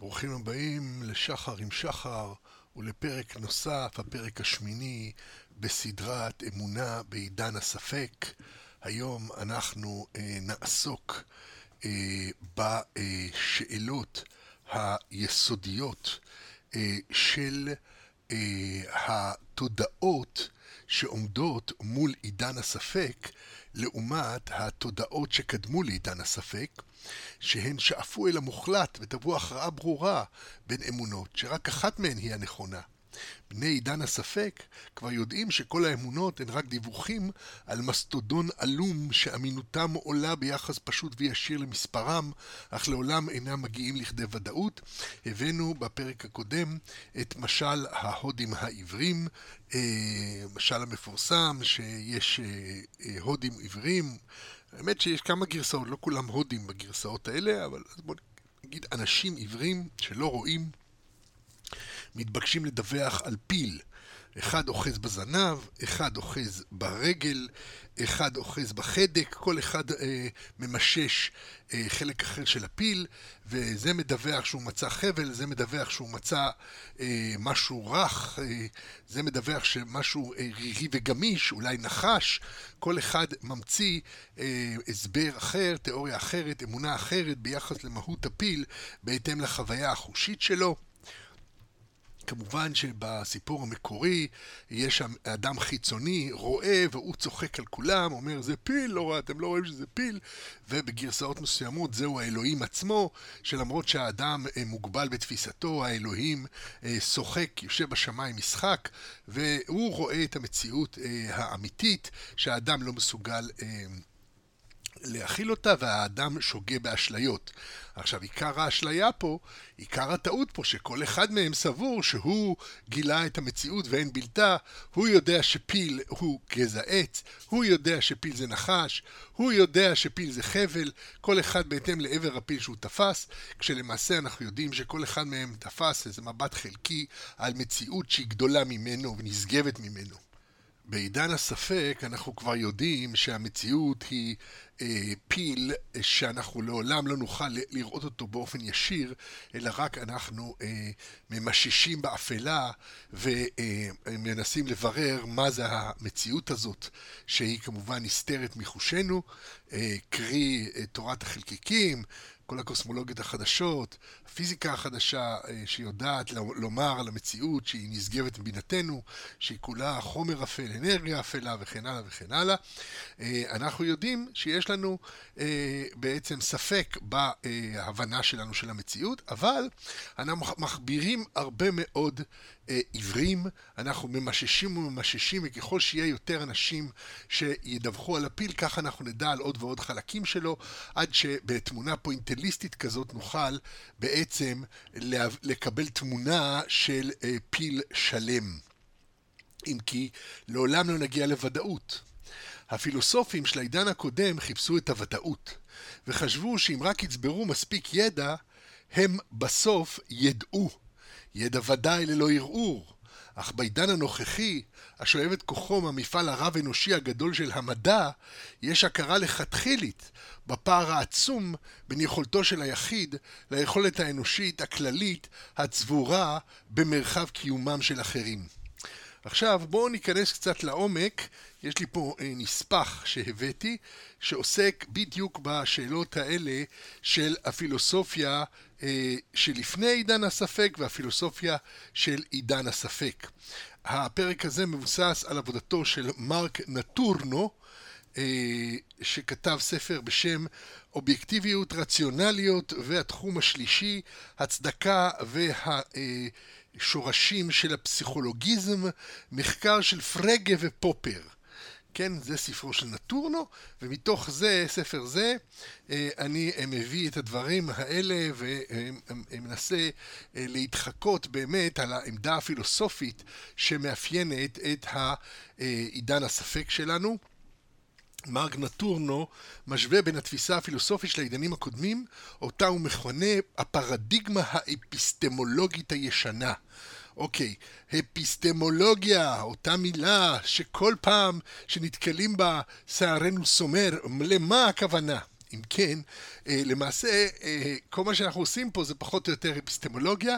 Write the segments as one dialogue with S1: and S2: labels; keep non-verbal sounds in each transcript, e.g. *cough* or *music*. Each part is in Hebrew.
S1: ברוכים הבאים לשחר עם שחר ולפרק נוסף, הפרק השמיני בסדרת אמונה בעידן הספק. היום אנחנו אה, נעסוק אה, בשאלות היסודיות אה, של אה, התודעות שעומדות מול עידן הספק לעומת התודעות שקדמו לעידן הספק, שהן שאפו אל המוחלט ותבעו הכרעה ברורה בין אמונות, שרק אחת מהן היא הנכונה. בני עידן הספק כבר יודעים שכל האמונות הן רק דיווחים על מסטודון עלום שאמינותם עולה ביחס פשוט וישיר למספרם, אך לעולם אינם מגיעים לכדי ודאות. הבאנו בפרק הקודם את משל ההודים העיוורים, אה, משל המפורסם שיש אה, אה, הודים עיוורים. האמת שיש כמה גרסאות, לא כולם הודים בגרסאות האלה, אבל בוא נגיד אנשים עיוורים שלא רואים מתבקשים לדווח על פיל. אחד אוחז בזנב, אחד אוחז ברגל, אחד אוחז בחדק, כל אחד אה, ממשש אה, חלק אחר של הפיל, וזה מדווח שהוא מצא חבל, זה מדווח שהוא מצא אה, משהו רך, אה, זה מדווח שמשהו אה, רירי וגמיש, אולי נחש, כל אחד ממציא אה, הסבר אחר, תיאוריה אחרת, אמונה אחרת ביחס למהות הפיל, בהתאם לחוויה החושית שלו. כמובן שבסיפור המקורי יש שם אדם חיצוני, רואה, והוא צוחק על כולם, אומר זה פיל, לא אתם לא רואים שזה פיל, ובגרסאות מסוימות זהו האלוהים עצמו, שלמרות שהאדם אה, מוגבל בתפיסתו, האלוהים שוחק, אה, יושב בשמיים משחק, והוא רואה את המציאות אה, האמיתית שהאדם לא מסוגל להכיל אותה והאדם שוגה באשליות. עכשיו, עיקר האשליה פה, עיקר הטעות פה, שכל אחד מהם סבור שהוא גילה את המציאות ואין בלתה, הוא יודע שפיל הוא גזע עץ, הוא יודע שפיל זה נחש, הוא יודע שפיל זה חבל, כל אחד בהתאם לעבר הפיל שהוא תפס, כשלמעשה אנחנו יודעים שכל אחד מהם תפס איזה מבט חלקי על מציאות שהיא גדולה ממנו ונשגבת ממנו. בעידן הספק אנחנו כבר יודעים שהמציאות היא אה, פיל שאנחנו לעולם לא נוכל לראות אותו באופן ישיר, אלא רק אנחנו אה, ממששים באפלה ומנסים אה, לברר מה זה המציאות הזאת, שהיא כמובן נסתרת מחושנו, אה, קרי אה, תורת החלקיקים, כל הקוסמולוגיות החדשות, הפיזיקה החדשה אה, שיודעת לומר על המציאות שהיא נשגבת מבינתנו, שהיא כולה חומר אפל, אנרגיה אפלה וכן הלאה וכן הלאה. אה, אנחנו יודעים שיש לנו אה, בעצם ספק בהבנה שלנו של המציאות, אבל אנחנו מכבירים הרבה מאוד עיוורים, אנחנו ממששים וממששים, וככל שיהיה יותר אנשים שידווחו על הפיל, ככה אנחנו נדע על עוד ועוד חלקים שלו, עד שבתמונה פוינטליסטית כזאת נוכל בעצם לקבל תמונה של פיל שלם. אם כי לעולם לא נגיע לוודאות. הפילוסופים של העידן הקודם חיפשו את הוודאות, וחשבו שאם רק יצברו מספיק ידע, הם בסוף ידעו. ידע ודאי ללא ערעור. אך בעידן הנוכחי, השואב את כוחו מהמפעל הרב-אנושי הגדול של המדע, יש הכרה לכתחילית בפער העצום בין יכולתו של היחיד ליכולת האנושית הכללית הצבורה במרחב קיומם של אחרים. עכשיו בואו ניכנס קצת לעומק, יש לי פה אה, נספח שהבאתי שעוסק בדיוק בשאלות האלה של הפילוסופיה שלפני עידן הספק והפילוסופיה של עידן הספק. הפרק הזה מבוסס על עבודתו של מרק נטורנו אה, שכתב ספר בשם אובייקטיביות, רציונליות והתחום השלישי, הצדקה והשורשים של הפסיכולוגיזם, מחקר של פרגה ופופר. כן, זה ספרו של נטורנו, ומתוך זה, ספר זה, אה, אני מביא את הדברים האלה ומנסה להתחקות באמת על העמדה הפילוסופית שמאפיינת את העידן הספק שלנו. מרק נטורנו משווה בין התפיסה הפילוסופית של העידנים הקודמים, אותה הוא מכונה הפרדיגמה האפיסטמולוגית הישנה. אוקיי, אפיסטמולוגיה, אותה מילה שכל פעם שנתקלים בה שערנו סומר, למה הכוונה? אם כן, אה, למעשה, אה, כל מה שאנחנו עושים פה זה פחות או יותר אפיסטמולוגיה.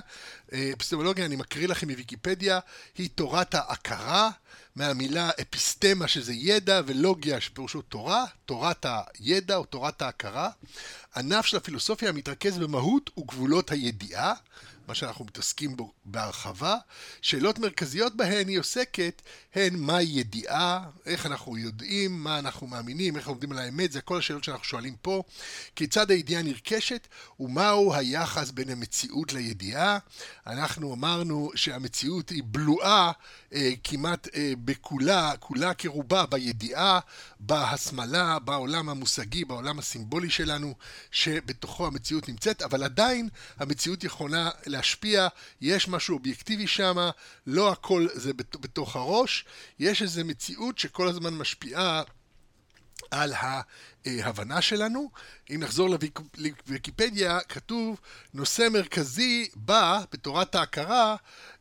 S1: אה, אפיסטמולוגיה, אני מקריא לכם מוויקיפדיה, היא תורת ההכרה, מהמילה אפיסטמה שזה ידע ולוגיה שפירושו תורה, תורת הידע או תורת ההכרה. ענף של הפילוסופיה מתרכז במהות וגבולות הידיעה. מה שאנחנו מתעסקים בו בהרחבה. שאלות מרכזיות בהן היא עוסקת הן מהי ידיעה, איך אנחנו יודעים, מה אנחנו מאמינים, איך עומדים על האמת, זה כל השאלות שאנחנו שואלים פה. כיצד הידיעה נרכשת ומהו היחס בין המציאות לידיעה. אנחנו אמרנו שהמציאות היא בלועה אה, כמעט אה, בכולה, כולה כרובה בידיעה, בהסמלה, בעולם המושגי, בעולם הסימבולי שלנו, שבתוכו המציאות נמצאת, אבל עדיין המציאות יכולה להשפיע, יש משהו אובייקטיבי שם, לא הכל זה בתוך הראש, יש איזו מציאות שכל הזמן משפיעה על ההבנה שלנו. אם נחזור לוויקיפדיה, כתוב נושא מרכזי בה, בתורת ההכרה,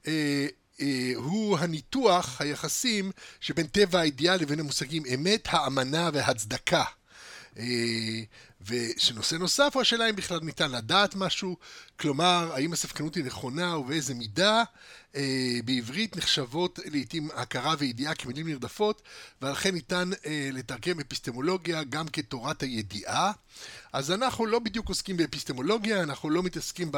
S1: אה, אה, הוא הניתוח היחסים שבין טבע האידיאל לבין המושגים אמת, האמנה והצדקה. אה, ושנושא נוסף הוא השאלה אם בכלל ניתן לדעת משהו, כלומר, האם הספקנות היא נכונה ובאיזה מידה. אה, בעברית נחשבות לעיתים הכרה וידיעה כמילים נרדפות, ולכן ניתן אה, לתרגם אפיסטמולוגיה גם כתורת הידיעה. אז אנחנו לא בדיוק עוסקים באפיסטמולוגיה, אנחנו לא מתעסקים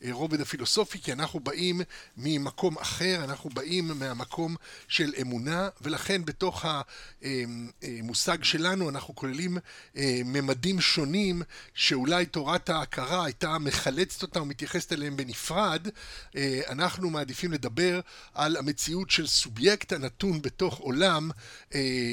S1: ברובד הפילוסופי, כי אנחנו באים ממקום אחר, אנחנו באים מהמקום של אמונה, ולכן בתוך המושג אה, שלנו אנחנו כוללים ממדים שונים, שאולי תורת ההכרה הייתה מחלצת אותם ומתייחסת אליהם בנפרד. אנחנו מעדיפים לדבר על המציאות של סובייקט הנתון בתוך עולם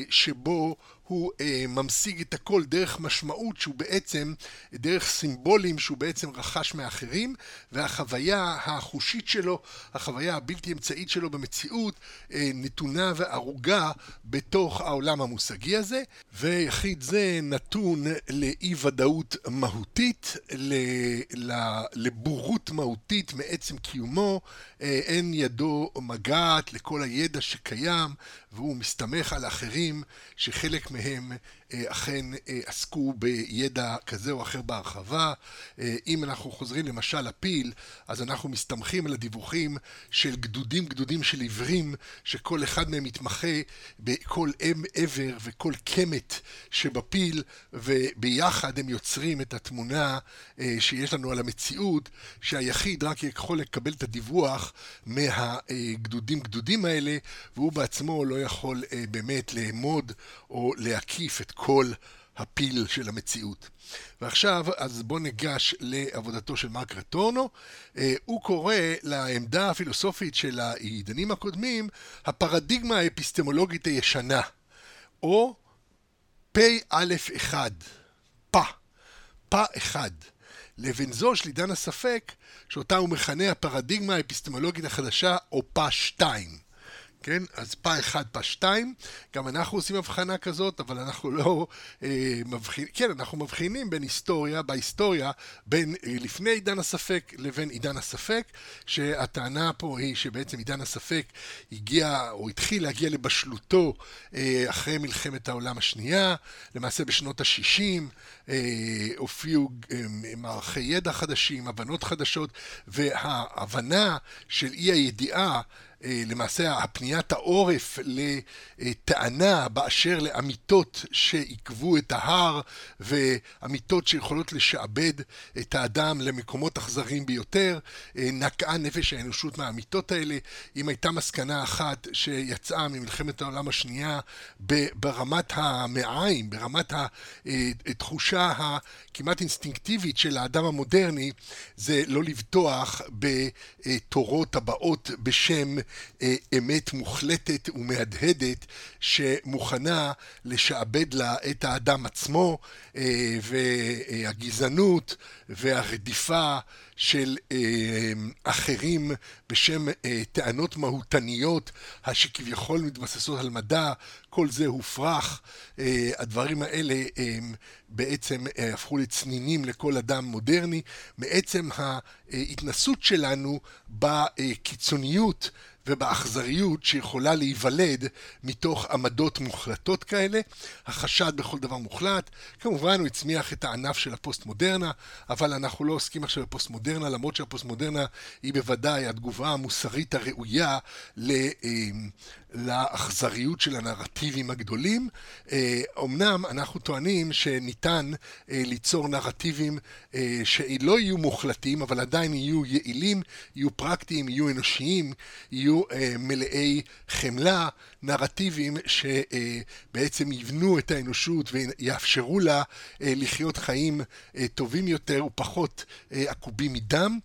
S1: שבו הוא אה, ממשיג את הכל דרך משמעות שהוא בעצם, דרך סימבולים שהוא בעצם רכש מאחרים, והחוויה החושית שלו, החוויה הבלתי אמצעית שלו במציאות, אה, נתונה וערוגה בתוך העולם המושגי הזה, ויחיד זה נתון לאי ודאות מהותית, לבורות מהותית מעצם קיומו, אה, אין ידו מגעת לכל הידע שקיים, והוא מסתמך על אחרים שחלק מהם אה, אכן אה, עסקו בידע כזה או אחר בהרחבה. אה, אם אנחנו חוזרים למשל לפיל, אז אנחנו מסתמכים על הדיווחים של גדודים גדודים של עיוורים, שכל אחד מהם מתמחה בכל אם עבר וכל קמת שבפיל, וביחד הם יוצרים את התמונה שיש לנו על המציאות, שהיחיד רק יכול לקבל את הדיווח מהגדודים גדודים האלה, והוא בעצמו לא יכול באמת לאמוד או להקיף את כל הפיל של המציאות. ועכשיו, אז בואו ניגש לעבודתו של מרק רטורנו. אה, הוא קורא לעמדה הפילוסופית של העידנים הקודמים, הפרדיגמה האפיסטמולוגית הישנה, או פ"א1, פ, פ אחד, לבין זו של עידן הספק, שאותה הוא מכנה הפרדיגמה האפיסטמולוגית החדשה, או פ שתיים. כן? אז פא 1, פא 2, גם אנחנו עושים הבחנה כזאת, אבל אנחנו לא אה, מבחינים, כן, אנחנו מבחינים בין היסטוריה, בהיסטוריה, בין אה, לפני עידן הספק לבין עידן הספק, שהטענה פה היא שבעצם עידן הספק הגיע, או התחיל להגיע לבשלותו אה, אחרי מלחמת העולם השנייה, למעשה בשנות ה-60, אה, הופיעו אה, מערכי ידע חדשים, הבנות חדשות, וההבנה של אי הידיעה למעשה הפניית העורף לטענה באשר לאמיתות שעיכבו את ההר ואמיתות שיכולות לשעבד את האדם למקומות אכזריים ביותר, אה, נקעה נפש האנושות מהאמיתות האלה. אם הייתה מסקנה אחת שיצאה ממלחמת העולם השנייה ברמת המעיים, ברמת התחושה הכמעט אינסטינקטיבית של האדם המודרני, זה לא לבטוח בתורות הבאות בשם אה, אמת מוחלטת ומהדהדת שמוכנה לשעבד לה את האדם עצמו אה, והגזענות והרדיפה של אה, אחרים בשם אה, טענות מהותניות שכביכול מתבססות על מדע, כל זה הופרך. אה, הדברים האלה אה, בעצם אה, הפכו לצנינים לכל אדם מודרני. מעצם ההתנסות שלנו בקיצוניות ובאכזריות שיכולה להיוולד מתוך עמדות מוחלטות כאלה. החשד בכל דבר מוחלט. כמובן הוא הצמיח את הענף של הפוסט-מודרנה, אבל אנחנו לא עוסקים עכשיו בפוסט-מודרנה, למרות שהפוסט-מודרנה היא בוודאי התגובה המוסרית הראויה ל... לאכזריות של הנרטיבים הגדולים. אמנם אנחנו טוענים שניתן אה, ליצור נרטיבים אה, שלא יהיו מוחלטים, אבל עדיין יהיו יעילים, יהיו פרקטיים, יהיו אנושיים, יהיו אה, מלאי חמלה, נרטיבים שבעצם יבנו את האנושות ויאפשרו לה לחיות חיים טובים יותר ופחות עקובים מדם.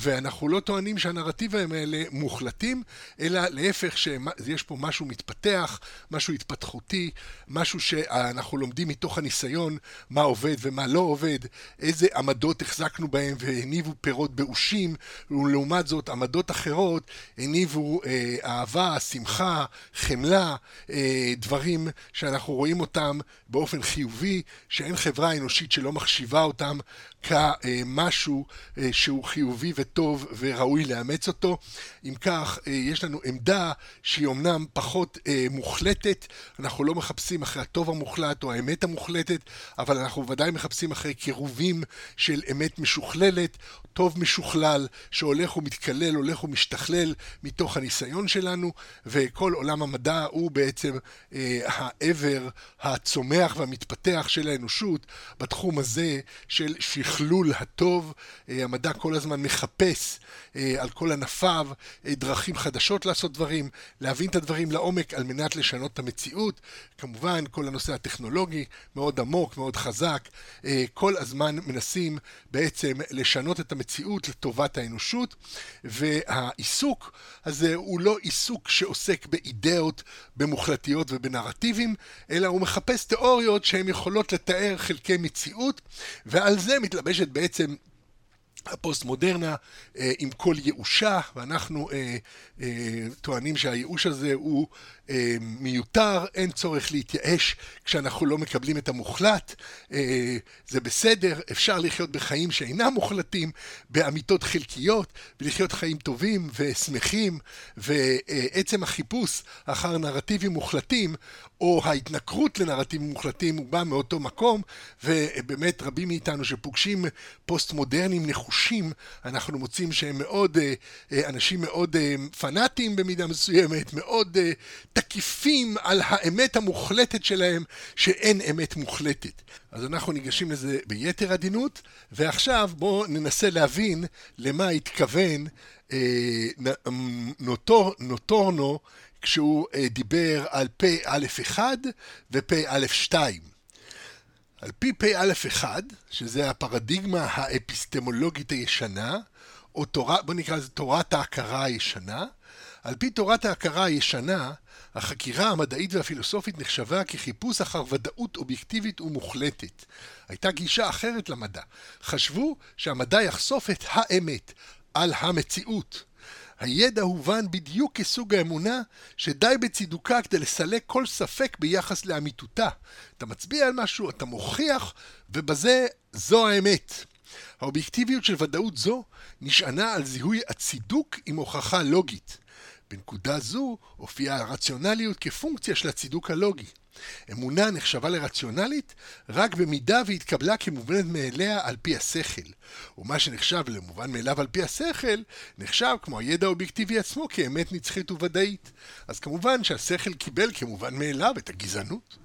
S1: ואנחנו לא טוענים שהנרטיבים האלה מוחלטים, אלא להפך שיש פה משהו מתפתח, משהו התפתחותי, משהו שאנחנו לומדים מתוך הניסיון מה עובד ומה לא עובד, איזה עמדות החזקנו בהם והניבו פירות באושים, ולעומת זאת עמדות אחרות הניבו אה, אהבה, שמחה, חמלה, אה, דברים שאנחנו רואים אותם באופן חיובי, שאין חברה אנושית שלא מחשיבה אותם כמשהו אה, שהוא חיובי וטוב וראוי לאמץ אותו. אם כך, אה, יש לנו עמדה שהיא אומנם פחות אה, מוחלטת, אנחנו לא מחפשים אחרי הטוב המוחלט או האמת המוחלטת, אבל אנחנו ודאי מחפשים אחרי קירובים של אמת משוכללת, טוב משוכלל, שהולך ומתקלל, הולך ומשתכלל מתוך הניסיון שלנו, וכל עולם המדע הוא בעצם אה, העבר הצומח והמתפתח של האנושות בתחום הזה של שכלול הטוב. אה, המדע כל הזמן מחפש על כל ענפיו אה, דרכים חדשות לעשות דברים, להבין את הדברים לעומק על מנת לשנות את המציאות. כמובן, כל הנושא הטכנולוגי מאוד עמוק, מאוד חזק. אה, כל הזמן מנסים בעצם לשנות את המציאות לטובת האנושות, והעיסוק הזה הוא לא עיסוק שעוסק באידאות, במוחלטיות ובנרטיבים, אלא הוא מחפש תיאוריות שהן יכולות לתאר חלקי מציאות, ועל זה מתלבשת בעצם הפוסט-מודרנה אה, עם כל ייאושה, ואנחנו אה, אה, טוענים שהייאוש הזה הוא מיותר, אין צורך להתייאש כשאנחנו לא מקבלים את המוחלט, אה, זה בסדר, אפשר לחיות בחיים שאינם מוחלטים, באמיתות חלקיות, ולחיות חיים טובים ושמחים, ועצם החיפוש אחר נרטיבים מוחלטים, או ההתנכרות לנרטיבים מוחלטים, הוא בא מאותו מקום, ובאמת רבים מאיתנו שפוגשים פוסט-מודרנים נחושים, אנחנו מוצאים שהם מאוד, אה, אנשים מאוד פנאטיים במידה מסוימת, מאוד תקיפים על האמת המוחלטת שלהם, שאין אמת מוחלטת. אז אנחנו ניגשים לזה ביתר עדינות, ועכשיו בואו ננסה להבין למה התכוון אה, נוטור, נוטורנו כשהוא אה, דיבר על פ"א1 ופ"א2. על פי פ"א1, שזה הפרדיגמה האפיסטמולוגית הישנה, או תורה, בוא נקרא לזה תורת ההכרה הישנה, על פי תורת ההכרה הישנה, החקירה המדעית והפילוסופית נחשבה כחיפוש אחר ודאות אובייקטיבית ומוחלטת. הייתה גישה אחרת למדע. חשבו שהמדע יחשוף את האמת על המציאות. הידע הובן בדיוק כסוג האמונה שדי בצידוקה כדי לסלק כל ספק ביחס לאמיתותה. אתה מצביע על משהו, אתה מוכיח, ובזה זו האמת. האובייקטיביות של ודאות זו נשענה על זיהוי הצידוק עם הוכחה לוגית. בנקודה זו הופיעה הרציונליות כפונקציה של הצידוק הלוגי. אמונה נחשבה לרציונלית רק במידה והתקבלה כמובנת מאליה על פי השכל, ומה שנחשב למובן מאליו על פי השכל, נחשב כמו הידע האובייקטיבי עצמו כאמת נצחית וודאית. אז כמובן שהשכל קיבל כמובן מאליו את הגזענות.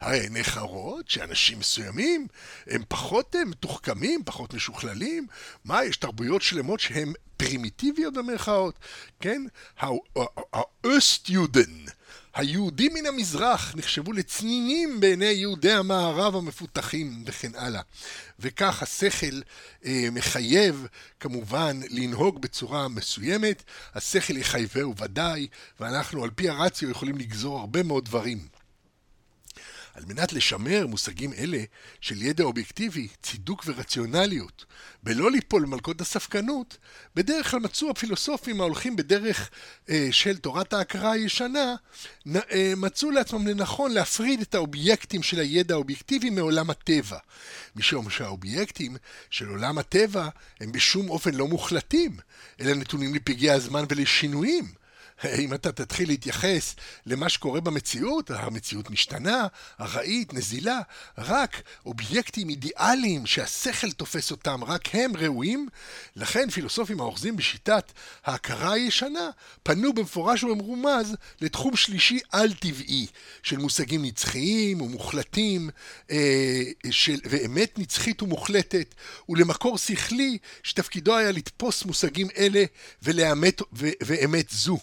S1: הרי עיניך רואות שאנשים מסוימים הם פחות מתוחכמים, פחות משוכללים. מה, יש תרבויות שלמות שהן פרימיטיביות במרכאות, כן? האוסט-יודן. היהודים מן המזרח נחשבו לצנינים בעיני יהודי המערב המפותחים וכן הלאה. וכך השכל אה, מחייב כמובן לנהוג בצורה מסוימת, השכל יחייבהו ודאי, ואנחנו על פי הרציו יכולים לגזור הרבה מאוד דברים. על מנת לשמר מושגים אלה של ידע אובייקטיבי, צידוק ורציונליות, בלא ליפול במלכות הספקנות, בדרך כלל מצאו הפילוסופים ההולכים בדרך אה, של תורת ההכרה הישנה, נ, אה, מצאו לעצמם לנכון להפריד את האובייקטים של הידע האובייקטיבי מעולם הטבע. משום שהאובייקטים של עולם הטבע הם בשום אופן לא מוחלטים, אלא נתונים לפגעי הזמן ולשינויים. אם אתה תתחיל להתייחס למה שקורה במציאות, המציאות משתנה, ארעית, נזילה, רק אובייקטים אידיאליים שהשכל תופס אותם, רק הם ראויים, לכן פילוסופים האוחזים בשיטת ההכרה הישנה פנו במפורש ובמרומז לתחום שלישי על-טבעי של מושגים נצחיים ומוחלטים אה, של, ואמת נצחית ומוחלטת ולמקור שכלי שתפקידו היה לתפוס מושגים אלה ולאמת, ו, ואמת זו.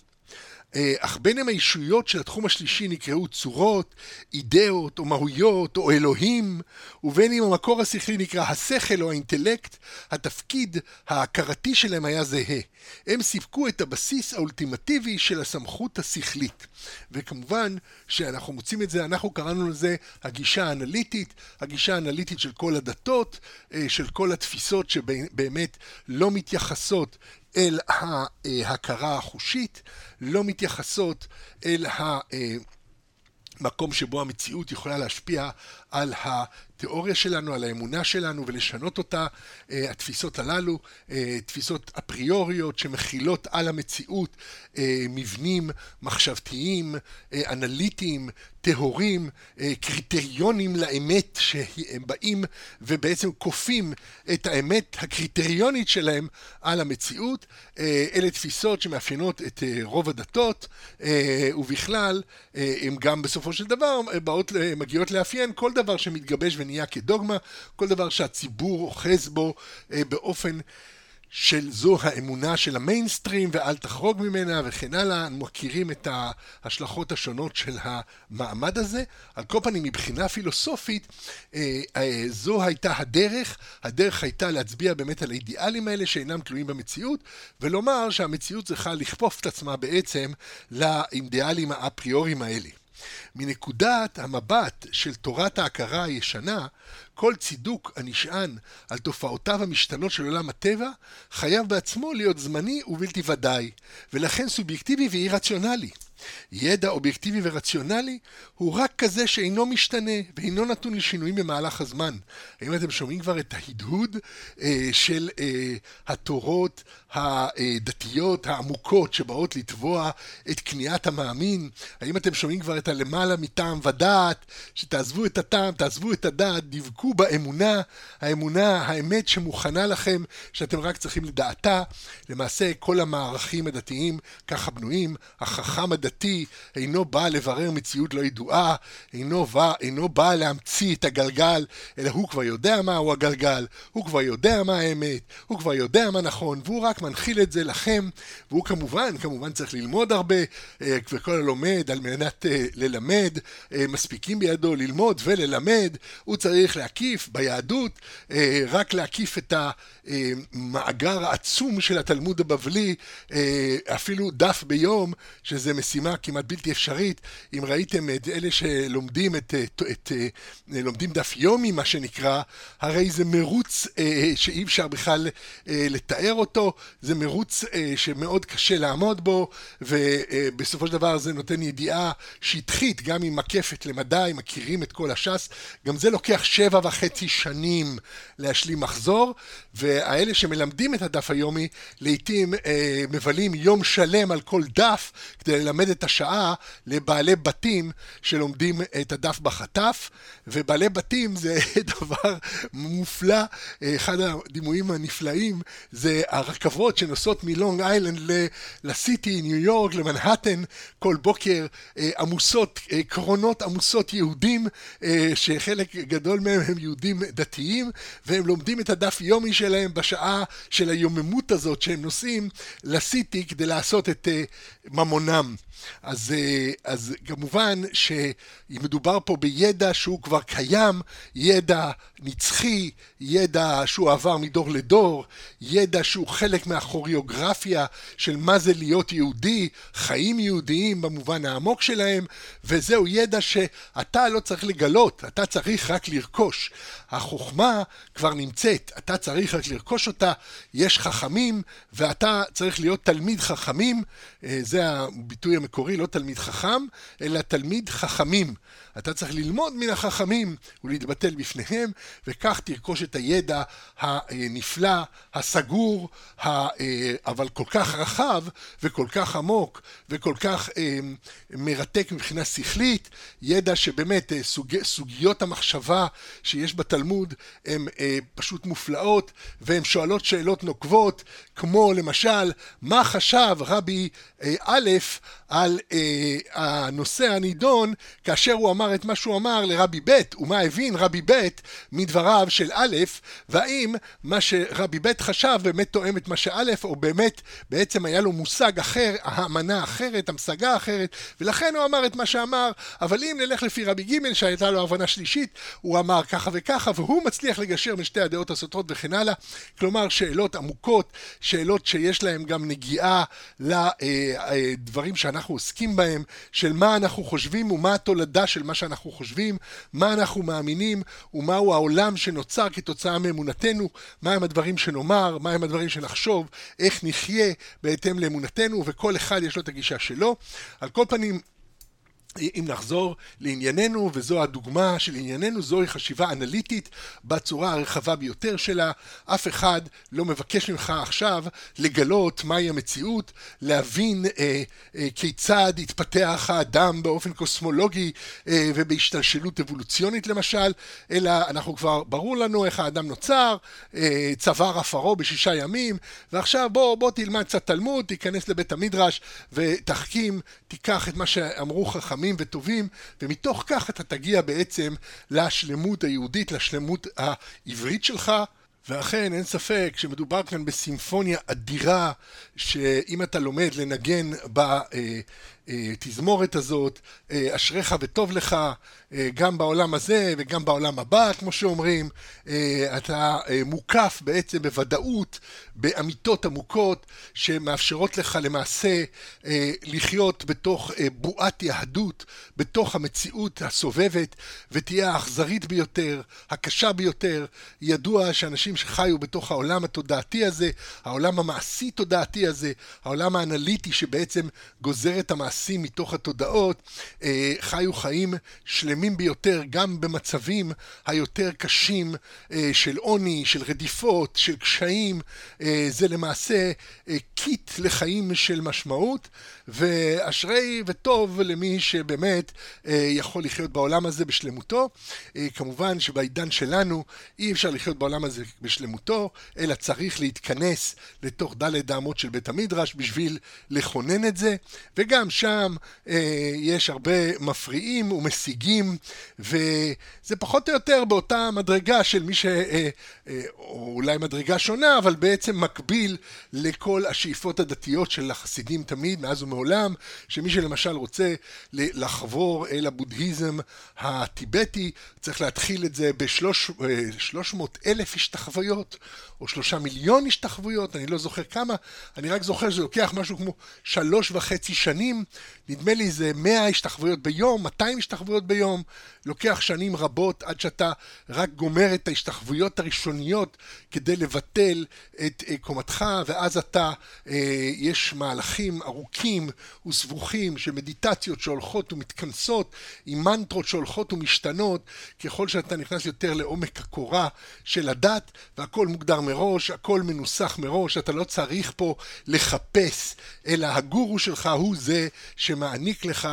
S1: אה, אך בין הם הישויות של התחום השלישי נקראו צורות, אידאות או מהויות או אלוהים, ובין אם המקור השכלי נקרא השכל או האינטלקט, התפקיד ההכרתי שלהם היה זהה. הם סיפקו את הבסיס האולטימטיבי של הסמכות השכלית. וכמובן שאנחנו מוצאים את זה, אנחנו קראנו לזה הגישה האנליטית, הגישה האנליטית של כל הדתות, אה, של כל התפיסות שבאמת לא מתייחסות אל ההכרה החושית, לא מתייחסות אל המקום שבו המציאות יכולה להשפיע על התיאוריה שלנו, על האמונה שלנו ולשנות אותה. אה, התפיסות הללו, אה, תפיסות אפריוריות שמכילות על המציאות אה, מבנים מחשבתיים, אנליטיים, טהורים, קריטריונים לאמת שהם באים ובעצם כופים את האמת הקריטריונית שלהם על המציאות. אלה תפיסות שמאפיינות את רוב הדתות ובכלל הן גם בסופו של דבר באות, מגיעות לאפיין כל דבר שמתגבש ונהיה כדוגמה, כל דבר שהציבור אוחז בו אה, באופן של זו האמונה של המיינסטרים ואל תחרוג ממנה וכן הלאה, אנחנו מכירים את ההשלכות השונות של המעמד הזה. על כל פנים, מבחינה פילוסופית, אה, אה, זו הייתה הדרך, הדרך הייתה להצביע באמת על האידיאלים האלה שאינם תלויים במציאות, ולומר שהמציאות צריכה לכפוף את עצמה בעצם לאידיאלים האפריוריים האלה. מנקודת המבט של תורת ההכרה הישנה, כל צידוק הנשען על תופעותיו המשתנות של עולם הטבע, חייב בעצמו להיות זמני ובלתי ודאי, ולכן סובייקטיבי ואי רציונלי. ידע אובייקטיבי ורציונלי הוא רק כזה שאינו משתנה ואינו נתון לשינויים במהלך הזמן. האם אתם שומעים כבר את ההדהוד אה, של אה, התורות הדתיות העמוקות שבאות לתבוע את כניעת המאמין? האם אתם שומעים כבר את הלמעלה מטעם ודעת, שתעזבו את הטעם, תעזבו את הדעת, דבקו באמונה, האמונה, האמת שמוכנה לכם, שאתם רק צריכים לדעתה. למעשה כל המערכים הדתיים ככה בנויים, החכם הדתי דתי אינו בא לברר מציאות לא ידועה, אינו בא, אינו בא להמציא את הגלגל, אלא הוא כבר יודע מהו הגלגל, הוא כבר יודע מה האמת, הוא כבר יודע מה נכון, והוא רק מנחיל את זה לכם, והוא כמובן, כמובן צריך ללמוד הרבה, אה, וכל הלומד על מנת אה, ללמד, אה, מספיקים בידו ללמוד וללמד, הוא צריך להקיף ביהדות, רק להקיף את המאגר העצום של התלמוד הבבלי, אפילו דף ביום, שזה משימה כמעט בלתי אפשרית. אם ראיתם את אלה שלומדים את, את, את, לומדים דף יומי, מה שנקרא, הרי זה מרוץ שאי אפשר בכלל לתאר אותו, זה מרוץ אה, שמאוד קשה לעמוד בו, ובסופו אה, של דבר זה נותן ידיעה שטחית, גם עם מקפת למדי, מכירים את כל הש"ס, גם זה לוקח שבע וחצי שנים להשלים מחזור, והאלה שמלמדים את הדף היומי, לעיתים אה, מבלים יום שלם על כל דף כדי ללמד את השעה לבעלי בתים שלומדים את הדף בחטף, ובעלי בתים זה *laughs* דבר מופלא, אחד הדימויים הנפלאים זה הרכבות שנוסעות מלונג איילנד לסיטי, ניו יורק, למנהטן, כל בוקר אה, עמוסות, אה, קרונות עמוסות יהודים, אה, שחלק גדול מהם הם יהודים דתיים, והם לומדים את הדף יומי שלהם בשעה של היוממות הזאת שהם נוסעים לסיטי כדי לעשות את ממונם. אז, אה, אז כמובן שאם מדובר פה בידע שהוא כבר קיים, ידע נצחי, ידע שהוא עבר מדור לדור, ידע שהוא חלק מהכוריאוגרפיה של מה זה להיות יהודי, חיים יהודיים במובן העמוק שלהם, וזהו ידע שאתה לא צריך לגלות, אתה צריך רק לרכוש. החוכמה כבר נמצאת, אתה צריך רק לרכוש אותה, יש חכמים, ואתה צריך להיות תלמיד חכמים, אה, זה הביטוי המקורי, לא תלמיד חכם, אלא תלמיד חכמים. אתה צריך ללמוד מן החכמים ולהתבטל בפניהם, וכך תרכוש את הידע הנפלא, הסגור, אבל כל כך רחב וכל כך עמוק וכל כך אה, מרתק מבחינה שכלית, ידע שבאמת אה, סוג, סוגיות המחשבה שיש בתלמוד הן אה, פשוט מופלאות, והן שואלות שאלות נוקבות, כמו למשל, מה חשב רבי א' על הנושא הנידון כאשר הוא אמר את מה שהוא אמר לרבי ב', ומה הבין רבי ב' מדבריו של א', והאם מה שרבי ב' חשב באמת תואם את מה שא', או באמת בעצם היה לו מושג אחר, האמנה אחרת, המשגה אחרת, ולכן הוא אמר את מה שאמר, אבל אם נלך לפי רבי ג' שהייתה לו הבנה שלישית, הוא אמר ככה וככה, והוא מצליח לגשר משתי הדעות הסותרות וכן הלאה, כלומר שאלות עמוקות, שאלות שיש להן גם נגיעה לדברים שאנחנו עוסקים בהם, של מה אנחנו חושבים ומה התולדה של מה שאנחנו חושבים, מה אנחנו מאמינים ומהו העולם שנוצר כתוצאה מאמונתנו, מהם הדברים שנאמר, מהם הדברים שנחשוב, איך נחיה בהתאם לאמונתנו, וכל אחד יש לו את הגישה שלו. על כל פנים, אם נחזור לענייננו, וזו הדוגמה של ענייננו, זוהי חשיבה אנליטית בצורה הרחבה ביותר שלה. אף אחד לא מבקש ממך עכשיו לגלות מהי המציאות, להבין אה, אה, כיצד התפתח האדם באופן קוסמולוגי אה, ובהשתלשלות אבולוציונית למשל, אלא אנחנו כבר, ברור לנו איך האדם נוצר, אה, צבר עפרו בשישה ימים, ועכשיו בוא, בוא תלמד קצת תלמוד, תיכנס לבית המדרש ותחכים, תיקח את מה שאמרו חכמים. וטובים, ומתוך כך אתה תגיע בעצם לשלמות היהודית, לשלמות העברית שלך. ואכן, אין ספק שמדובר כאן בסימפוניה אדירה, שאם אתה לומד לנגן בתזמורת הזאת, אשריך וטוב לך, גם בעולם הזה וגם בעולם הבא, כמו שאומרים, אתה מוקף בעצם בוודאות, באמיתות עמוקות, שמאפשרות לך למעשה לחיות בתוך בועת יהדות, בתוך המציאות הסובבת, ותהיה האכזרית ביותר, הקשה ביותר. ידוע שאנשים שחיו בתוך העולם התודעתי הזה, העולם המעשי-תודעתי הזה, העולם האנליטי שבעצם גוזר את המעשים מתוך התודעות, אה, חיו חיים שלמים ביותר, גם במצבים היותר קשים אה, של עוני, של רדיפות, של קשיים. אה, זה למעשה קיט לחיים של משמעות, ואשרי וטוב למי שבאמת יכול לחיות בעולם הזה בשלמותו. כמובן שבעידן שלנו אי אפשר לחיות בעולם הזה בשלמותו, אלא צריך להתכנס לתוך דלת האמות של בית המדרש בשביל לכונן את זה, וגם שם אה, יש הרבה מפריעים ומשיגים, וזה פחות או יותר באותה מדרגה של מי ש... אה, אה, או אולי מדרגה שונה, אבל בעצם מקביל לכל השאיפות הדתיות של החסידים תמיד, מאז ומעולם, שמי שלמשל רוצה לחבור אל הבודהיזם הטיבטי, צריך להתחיל את זה בשלוש אה, מאות אלף השתחוויות, או שלושה מיליון השתחוויות, אני לא זוכר כמה, אני רק זוכר שזה לוקח משהו כמו שלוש וחצי שנים, נדמה לי זה מאה השתחוויות ביום, 200 השתחוויות ביום, לוקח שנים רבות עד שאתה רק גומר את ההשתחוויות הראשוניות כדי לבטל את אה, קומתך, ואז אתה, אה, יש מהלכים ארוכים וסבוכים של מדיטציות שהולכות ומתכנסות, עם מנטרות שהולכות ומשתנות, ככל שאתה נכנס יותר לעומק הקורה של הדת, והכל מוגדר מראש, הכל מנוסח מראש, אתה לא צריך פה לחפש, אלא הגורו שלך הוא זה שמעניק לך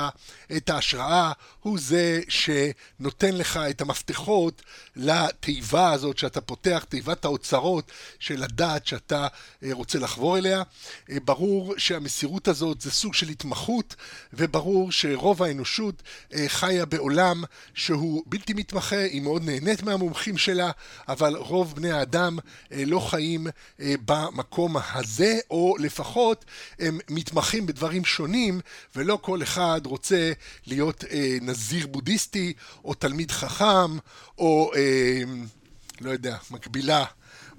S1: את ההשראה, הוא זה שנותן לך את המפתחות לתיבה הזאת שאתה פותח, תיבת האוצרות של הדת שאתה אה, רוצה לחבור אליה. אה, ברור שהמסירות הזאת זה סוג של התמחות, וברור שרוב האנושות אה, חיה בעולם שהוא בלתי מתמחה, היא מאוד נהנית מהמומחים שלה, אבל רוב בני האדם לא חיים במקום הזה, או לפחות הם מתמחים בדברים שונים ולא כל אחד רוצה להיות נזיר בודהיסטי, או תלמיד חכם, או אה, לא יודע, מקבילה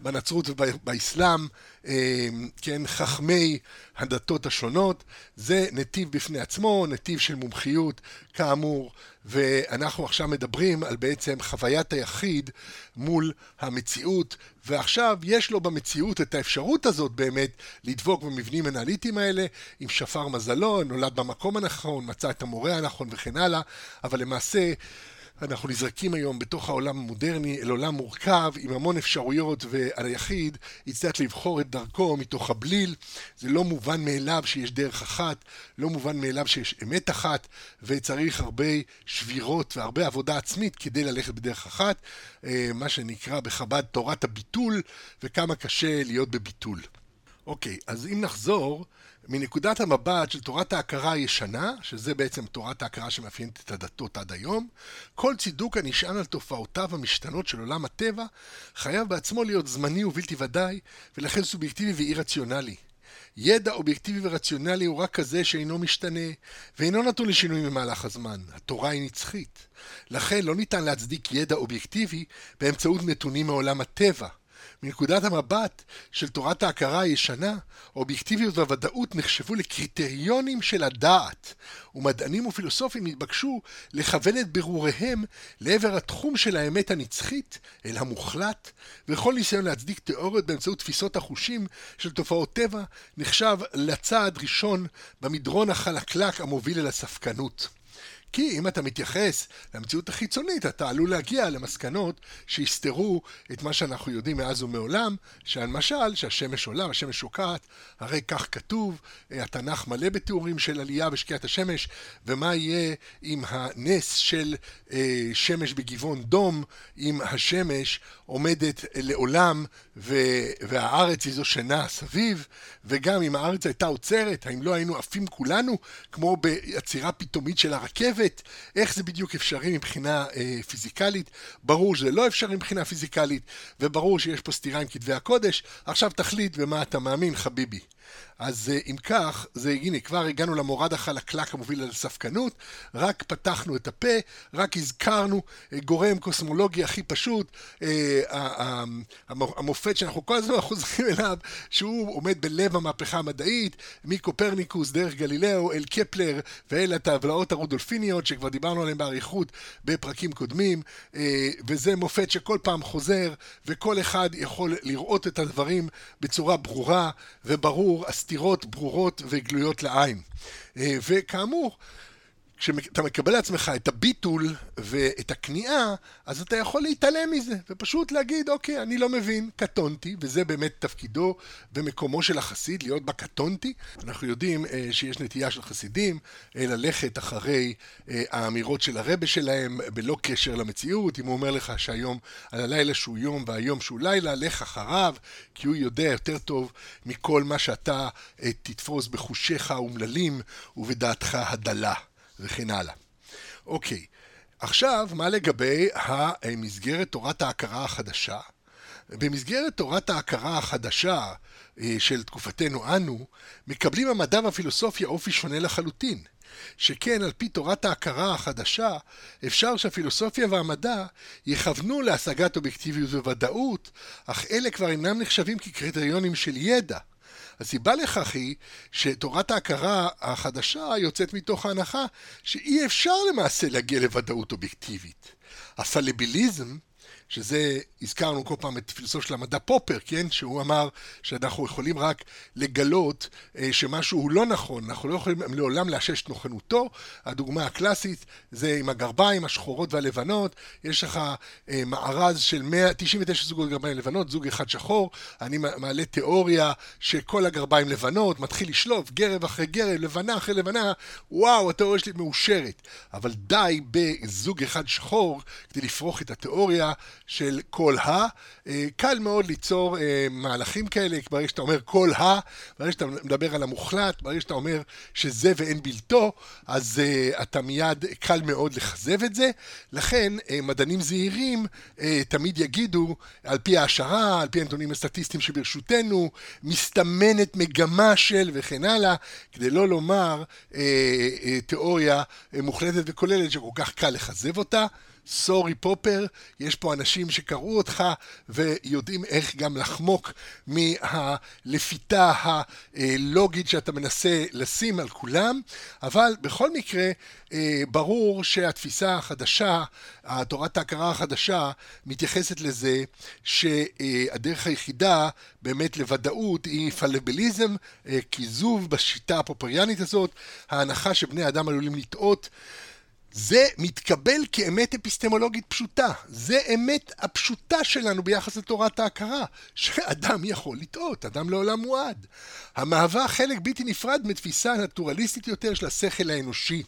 S1: בנצרות ובאסלאם, אה, כן, חכמי הדתות השונות, זה נתיב בפני עצמו, נתיב של מומחיות, כאמור, ואנחנו עכשיו מדברים על בעצם חוויית היחיד מול המציאות, ועכשיו יש לו במציאות את האפשרות הזאת באמת לדבוק במבנים אנליטיים האלה, עם שפר מזלו, נולד במקום הנכון, מצא את המורה הנכון וכן הלאה, אבל למעשה אנחנו נזרקים היום בתוך העולם המודרני אל עולם מורכב עם המון אפשרויות והיחיד יצטרך לבחור את דרכו מתוך הבליל. זה לא מובן מאליו שיש דרך אחת, לא מובן מאליו שיש אמת אחת וצריך הרבה שבירות והרבה עבודה עצמית כדי ללכת בדרך אחת, אה, מה שנקרא בחב"ד תורת הביטול וכמה קשה להיות בביטול. אוקיי, אז אם נחזור מנקודת המבט של תורת ההכרה הישנה, שזה בעצם תורת ההכרה שמאפיינת את הדתות עד היום, כל צידוק הנשען על תופעותיו המשתנות של עולם הטבע, חייב בעצמו להיות זמני ובלתי ודאי, ולכן סובייקטיבי ואי רציונלי. ידע אובייקטיבי ורציונלי הוא רק כזה שאינו משתנה, ואינו נתון לשינוי במהלך הזמן. התורה היא נצחית. לכן לא ניתן להצדיק ידע אובייקטיבי באמצעות נתונים מעולם הטבע. מנקודת המבט של תורת ההכרה הישנה, אובייקטיביות והוודאות נחשבו לקריטריונים של הדעת, ומדענים ופילוסופים התבקשו לכוון את ברוריהם לעבר התחום של האמת הנצחית, אל המוחלט, וכל ניסיון להצדיק תיאוריות באמצעות תפיסות החושים של תופעות טבע נחשב לצעד ראשון במדרון החלקלק המוביל אל הספקנות. כי אם אתה מתייחס למציאות החיצונית, אתה עלול להגיע למסקנות שיסתרו את מה שאנחנו יודעים מאז ומעולם, שלמשל, שהשמש עולה והשמש שוקעת, הרי כך כתוב, אה, התנ"ך מלא בתיאורים של עלייה ושקיעת השמש, ומה יהיה עם הנס של אה, שמש בגבעון דום, אם השמש עומדת לעולם והארץ היא זו שנעה סביב, וגם אם הארץ הייתה עוצרת, האם לא היינו עפים כולנו, כמו בעצירה פתאומית של הרכבת, איך זה בדיוק אפשרי מבחינה אה, פיזיקלית? ברור שזה לא אפשרי מבחינה פיזיקלית, וברור שיש פה סתירה עם כתבי הקודש. עכשיו תחליט במה אתה מאמין, חביבי. אז אה, אם כך, זה, הנה, כבר הגענו למורד החלקלק המוביל על ספקנות, רק פתחנו את הפה, רק הזכרנו אה, גורם קוסמולוגי הכי פשוט, אה, המופת שאנחנו כל הזמן *laughs* חוזרים אליו, שהוא עומד בלב המהפכה המדעית, מקופרניקוס דרך גלילאו אל קפלר ואל הטבלאות הרודולפיניות, שכבר דיברנו עליהן באריכות בפרקים קודמים, וזה מופת שכל פעם חוזר, וכל אחד יכול לראות את הדברים בצורה ברורה וברור. סתירות ברורות וגלויות לעין. אה, וכאמור, כשאתה מקבל לעצמך את הביטול ואת הכניעה, אז אתה יכול להתעלם מזה, ופשוט להגיד, אוקיי, אני לא מבין, קטונתי, וזה באמת תפקידו ומקומו של החסיד, להיות בקטונתי. אנחנו יודעים אה, שיש נטייה של חסידים אה, ללכת אחרי אה, האמירות של הרבה שלהם, בלא קשר למציאות. אם הוא אומר לך שהיום, על הלילה שהוא יום והיום שהוא לילה, לך אחריו, כי הוא יודע יותר טוב מכל מה שאתה אה, תתפוס בחושיך האומללים ובדעתך הדלה. וכן הלאה. אוקיי, עכשיו, מה לגבי המסגרת תורת ההכרה החדשה? במסגרת תורת ההכרה החדשה אה, של תקופתנו אנו, מקבלים המדע והפילוסופיה אופי שונה לחלוטין. שכן על פי תורת ההכרה החדשה, אפשר שהפילוסופיה והמדע יכוונו להשגת אובייקטיביות וודאות, אך אלה כבר אינם נחשבים כקריטריונים של ידע. הסיבה לכך היא שתורת ההכרה החדשה יוצאת מתוך ההנחה שאי אפשר למעשה להגיע לוודאות אובייקטיבית. הפלביליזם שזה, הזכרנו כל פעם את פילוסוף של המדע פופר, כן? שהוא אמר שאנחנו יכולים רק לגלות אה, שמשהו הוא לא נכון, אנחנו לא יכולים לעולם לאשש את נכונותו. הדוגמה הקלאסית זה עם הגרביים השחורות והלבנות, יש לך אה, מארז של 199 זוגות גרביים לבנות, זוג אחד שחור, אני מעלה תיאוריה שכל הגרביים לבנות, מתחיל לשלוף גרב אחרי גרב, לבנה אחרי לבנה, וואו, התיאוריה שלי מאושרת. אבל די בזוג אחד שחור כדי לפרוח את התיאוריה של כל ה. אה, קל מאוד ליצור אה, מהלכים כאלה, ברגע שאתה אומר כל ה, ברגע שאתה מדבר על המוחלט, ברגע שאתה אומר שזה ואין בלתו, אז אה, אתה מיד, קל מאוד לכזב את זה. לכן מדענים זהירים תמיד יגידו, על פי ההשערה, על פי הנתונים הסטטיסטיים שברשותנו, מסתמנת מגמה של וכן הלאה, כדי לא לומר תיאוריה מוחלטת וכוללת שכל כך קל לכזב אותה. סורי פופר, יש פה אנשים שקראו אותך ויודעים איך גם לחמוק מהלפיתה הלוגית שאתה מנסה לשים על כולם, אבל בכל מקרה אה, ברור שהתפיסה החדשה, תורת ההכרה החדשה, מתייחסת לזה שהדרך היחידה באמת לוודאות היא פלביליזם, אה, כיזוב בשיטה הפופריאנית הזאת, ההנחה שבני אדם עלולים לטעות זה מתקבל כאמת אפיסטמולוגית פשוטה. זה אמת הפשוטה שלנו ביחס לתורת ההכרה, שאדם יכול לטעות, אדם לעולם מועד. המהווה חלק בלתי נפרד מתפיסה נטורליסטית יותר של השכל האנושי.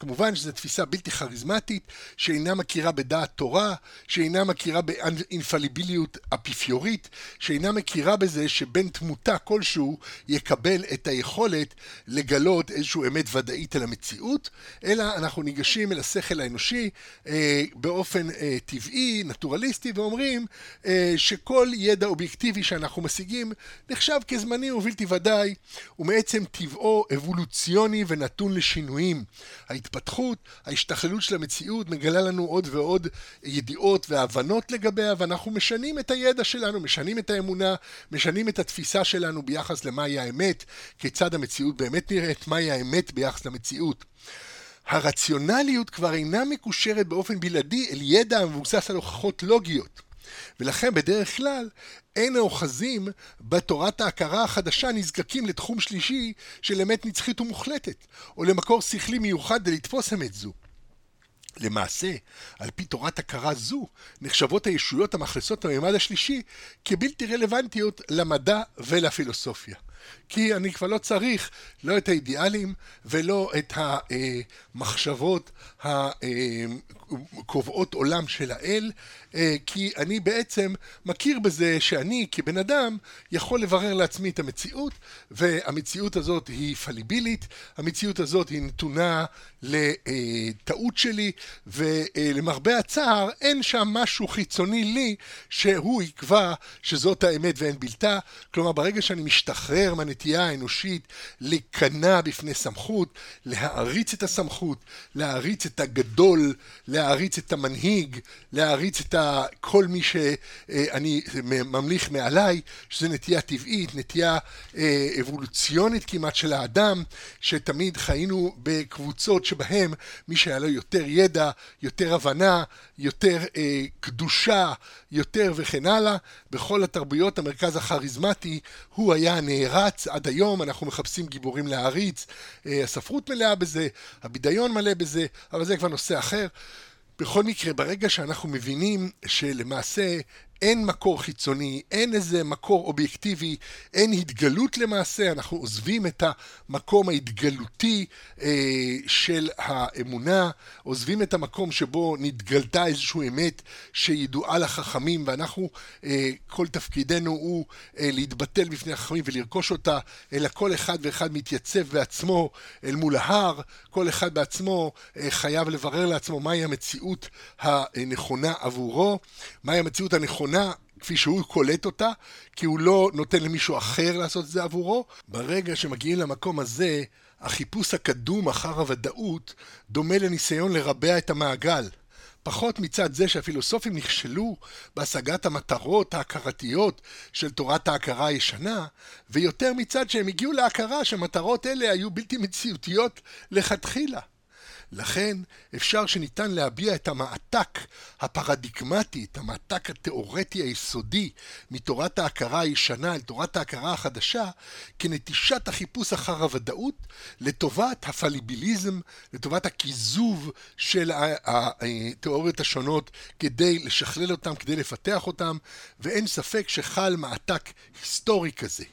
S1: כמובן שזו תפיסה בלתי כריזמטית, שאינה מכירה בדעת תורה, שאינה מכירה באינפליביליות אפיפיורית, שאינה מכירה בזה שבן תמותה כלשהו יקבל את היכולת לגלות איזושהי אמת ודאית על המציאות, אלא אנחנו ניגשים אל השכל האנושי אה, באופן אה, טבעי, נטורליסטי, ואומרים אה, שכל ידע אובייקטיבי שאנחנו משיגים נחשב כזמני ובלתי ודאי, ומעצם טבעו אבולוציוני ונתון לשינויים. ההתפתחות, ההשתכללות של המציאות מגלה לנו עוד ועוד ידיעות והבנות לגביה, ואנחנו משנים את הידע שלנו, משנים את האמונה, משנים את התפיסה שלנו ביחס למהי האמת, כיצד המציאות באמת נראית, מהי האמת ביחס למציאות. הרציונליות כבר אינה מקושרת באופן בלעדי אל ידע המבוסס על הוכחות לוגיות. ולכן בדרך כלל אין האוחזים בתורת ההכרה החדשה נזקקים לתחום שלישי של אמת נצחית ומוחלטת, או למקור שכלי מיוחד לתפוס אמת זו. למעשה, על פי תורת הכרה זו, נחשבות הישויות המאכלסות בממד השלישי כבלתי רלוונטיות למדע ולפילוסופיה. כי אני כבר לא צריך לא את האידיאלים ולא את המחשבות הקובעות עולם של האל, אה, כי אני בעצם מכיר בזה שאני כבן אדם יכול לברר לעצמי את המציאות, והמציאות הזאת היא פליבילית, המציאות הזאת היא נתונה לטעות שלי, ולמרבה הצער אין שם משהו חיצוני לי שהוא יקבע שזאת האמת ואין בלתה. כלומר, ברגע שאני משתחרר מהנטייה האנושית להיכנע בפני סמכות, להעריץ את הסמכות, להעריץ את הגדול, להעריץ את המנהיג, להעריץ את כל מי שאני ממליך מעליי, שזו נטייה טבעית, נטייה אה, אבולוציונית כמעט של האדם, שתמיד חיינו בקבוצות שבהם מי שהיה לו יותר ידע, יותר הבנה, יותר אה, קדושה, יותר וכן הלאה, בכל התרבויות המרכז הכריזמטי הוא היה הנערץ עד היום, אנחנו מחפשים גיבורים להעריץ, אה, הספרות מלאה בזה, הבידיון מלא בזה, אבל זה כבר נושא אחר. בכל מקרה, ברגע שאנחנו מבינים שלמעשה אין מקור חיצוני, אין איזה מקור אובייקטיבי, אין התגלות למעשה, אנחנו עוזבים את המקום ההתגלותי אה, של האמונה, עוזבים את המקום שבו נתגלתה איזושהי אמת שידועה לחכמים, ואנחנו, אה, כל תפקידנו הוא אה, להתבטל בפני החכמים ולרכוש אותה, אלא כל אחד ואחד מתייצב בעצמו אל מול ההר, כל אחד בעצמו אה, חייב לברר לעצמו מהי המציאות הנכונה עבורו, מהי המציאות הנכונה הנכונה כפי שהוא קולט אותה, כי הוא לא נותן למישהו אחר לעשות את זה עבורו. ברגע שמגיעים למקום הזה, החיפוש הקדום אחר הוודאות דומה לניסיון לרבע את המעגל. פחות מצד זה שהפילוסופים נכשלו בהשגת המטרות ההכרתיות של תורת ההכרה הישנה, ויותר מצד שהם הגיעו להכרה שמטרות אלה היו בלתי מציאותיות לכתחילה. לכן אפשר שניתן להביע את המעתק הפרדיגמטי, את המעתק התיאורטי היסודי מתורת ההכרה הישנה אל תורת ההכרה החדשה, כנטישת החיפוש אחר הוודאות לטובת הפליביליזם, לטובת הכיזוב של התיאוריות השונות כדי לשכלל אותם, כדי לפתח אותם, ואין ספק שחל מעתק היסטורי כזה.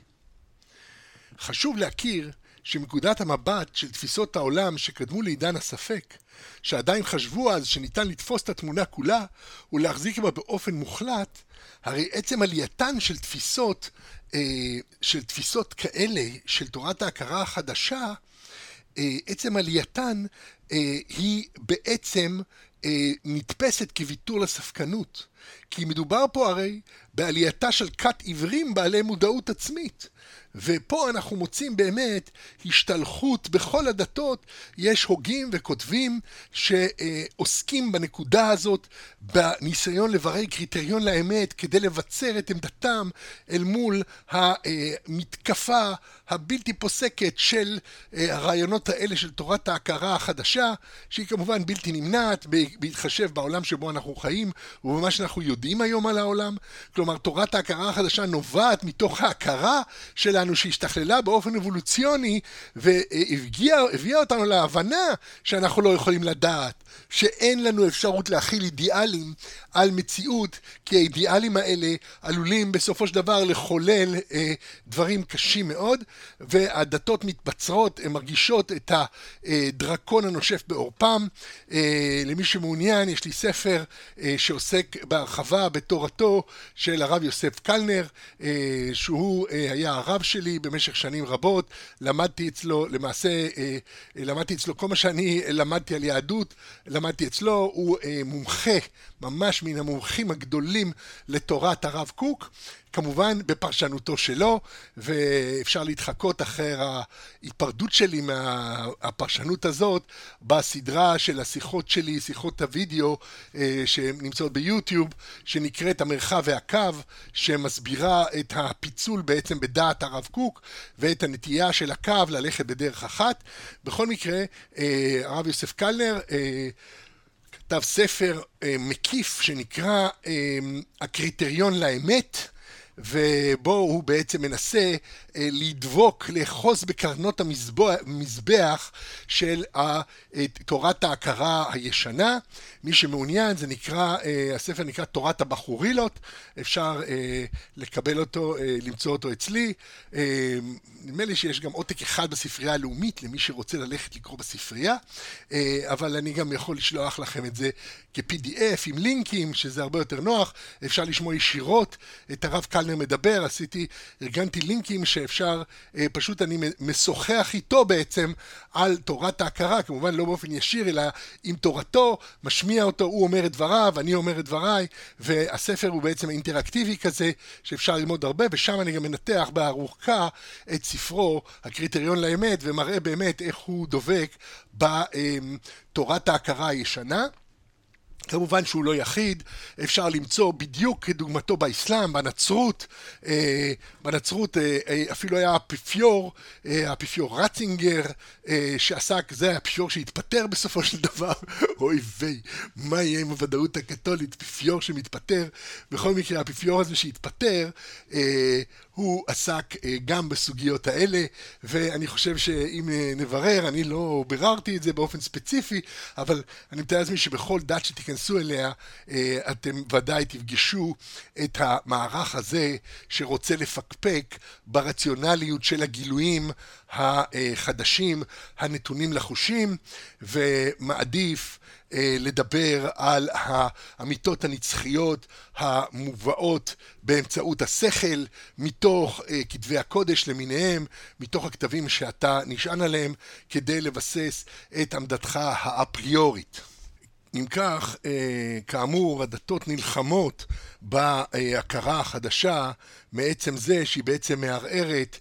S1: חשוב להכיר שמנקודת המבט של תפיסות העולם שקדמו לעידן הספק, שעדיין חשבו אז שניתן לתפוס את התמונה כולה ולהחזיק בה באופן מוחלט, הרי עצם עלייתן של תפיסות, אה, של תפיסות כאלה, של תורת ההכרה החדשה, אה, עצם עלייתן אה, היא בעצם נתפסת כוויתור לספקנות. כי מדובר פה הרי בעלייתה של כת עיוורים בעלי מודעות עצמית. ופה אנחנו מוצאים באמת השתלחות בכל הדתות, יש הוגים וכותבים שעוסקים בנקודה הזאת בניסיון לברר קריטריון לאמת כדי לבצר את עמדתם אל מול המתקפה הבלתי פוסקת של הרעיונות האלה של תורת ההכרה החדשה, שהיא כמובן בלתי נמנעת בהתחשב בעולם שבו אנחנו חיים ובמה שאנחנו יודעים היום על העולם. כלומר, תורת ההכרה החדשה נובעת מתוך ההכרה שלנו שהשתכללה באופן אבולוציוני והביאה אותנו להבנה שאנחנו לא יכולים לדעת, שאין לנו אפשרות להכיל אידיאלים על מציאות, כי האידיאלים האלה עלולים בסופו של דבר לחולל אה, דברים קשים מאוד, והדתות מתבצרות, הן מרגישות את הדרקון הנושף בעורפם. אה, למי שמעוניין, יש לי ספר אה, שעוסק בהרחבה בתורתו של הרב יוסף קלנר, אה, שהוא אה, היה הרב שלי במשך שנים רבות, למדתי אצלו, למעשה אה, למדתי אצלו כל מה שאני למדתי על יהדות, למדתי אצלו, הוא אה, מומחה, ממש מן המומחים הגדולים לתורת הרב קוק, כמובן בפרשנותו שלו, ואפשר להתחקות אחרי ההיפרדות שלי מהפרשנות הזאת בסדרה של השיחות שלי, שיחות הוידאו אה, שנמצאות ביוטיוב, שנקראת המרחב והקו, שמסבירה את הפיצול בעצם בדעת הרב קוק ואת הנטייה של הקו ללכת בדרך אחת. בכל מקרה, אה, הרב יוסף קלנר אה, כתב ספר מקיף שנקרא הקריטריון לאמת ובו הוא בעצם מנסה אה, לדבוק, לאחוז בקרנות המזבח של תורת ההכרה הישנה. מי שמעוניין, זה נקרא, אה, הספר נקרא תורת הבחורילות, אפשר אה, לקבל אותו, למצוא אותו אצלי. נדמה לי שיש גם עותק אחד בספרייה הלאומית למי שרוצה ללכת לקרוא בספרייה, אבל אני גם יכול לשלוח לכם את זה כ-PDF עם לינקים, שזה הרבה יותר נוח, אפשר לשמוע ישירות את הרב קלנר מדבר, עשיתי, ארגנתי לינקים שאפשר, אה, פשוט אני משוחח איתו בעצם על תורת ההכרה, כמובן לא באופן ישיר, אלא עם תורתו, משמיע אותו, הוא אומר את דבריו, אני אומר את דבריי, והספר הוא בעצם אינטראקטיבי כזה, שאפשר ללמוד הרבה, ושם אני גם מנתח בארוכה את ספרו, הקריטריון לאמת, ומראה באמת איך הוא דובק בתורת ההכרה הישנה. כמובן שהוא לא יחיד, אפשר למצוא בדיוק כדוגמתו באסלאם, בנצרות, אה, בנצרות אה, אה, אפילו היה האפיפיור, האפיפיור רצינגר, שעסק, זה האפיפיור שהתפטר בסופו של דבר, *laughs* אוי ויי, מה יהיה עם הוודאות הקתולית, אפיפיור שמתפטר, בכל מקרה האפיפיור הזה שהתפטר, הוא עסק אה, גם בסוגיות האלה, ואני חושב שאם אה, נברר, אני לא ביררתי את זה באופן ספציפי, אבל אני מתאר לעצמי שבכל דת שתיכנסו אליה, אה, אתם ודאי תפגשו את המערך הזה שרוצה לפקפק ברציונליות של הגילויים החדשים הנתונים לחושים, ומעדיף לדבר על האמיתות הנצחיות המובאות באמצעות השכל, מתוך אה, כתבי הקודש למיניהם, מתוך הכתבים שאתה נשען עליהם, כדי לבסס את עמדתך האפריורית. אם כך, אה, כאמור, הדתות נלחמות בהכרה החדשה מעצם זה שהיא בעצם מערערת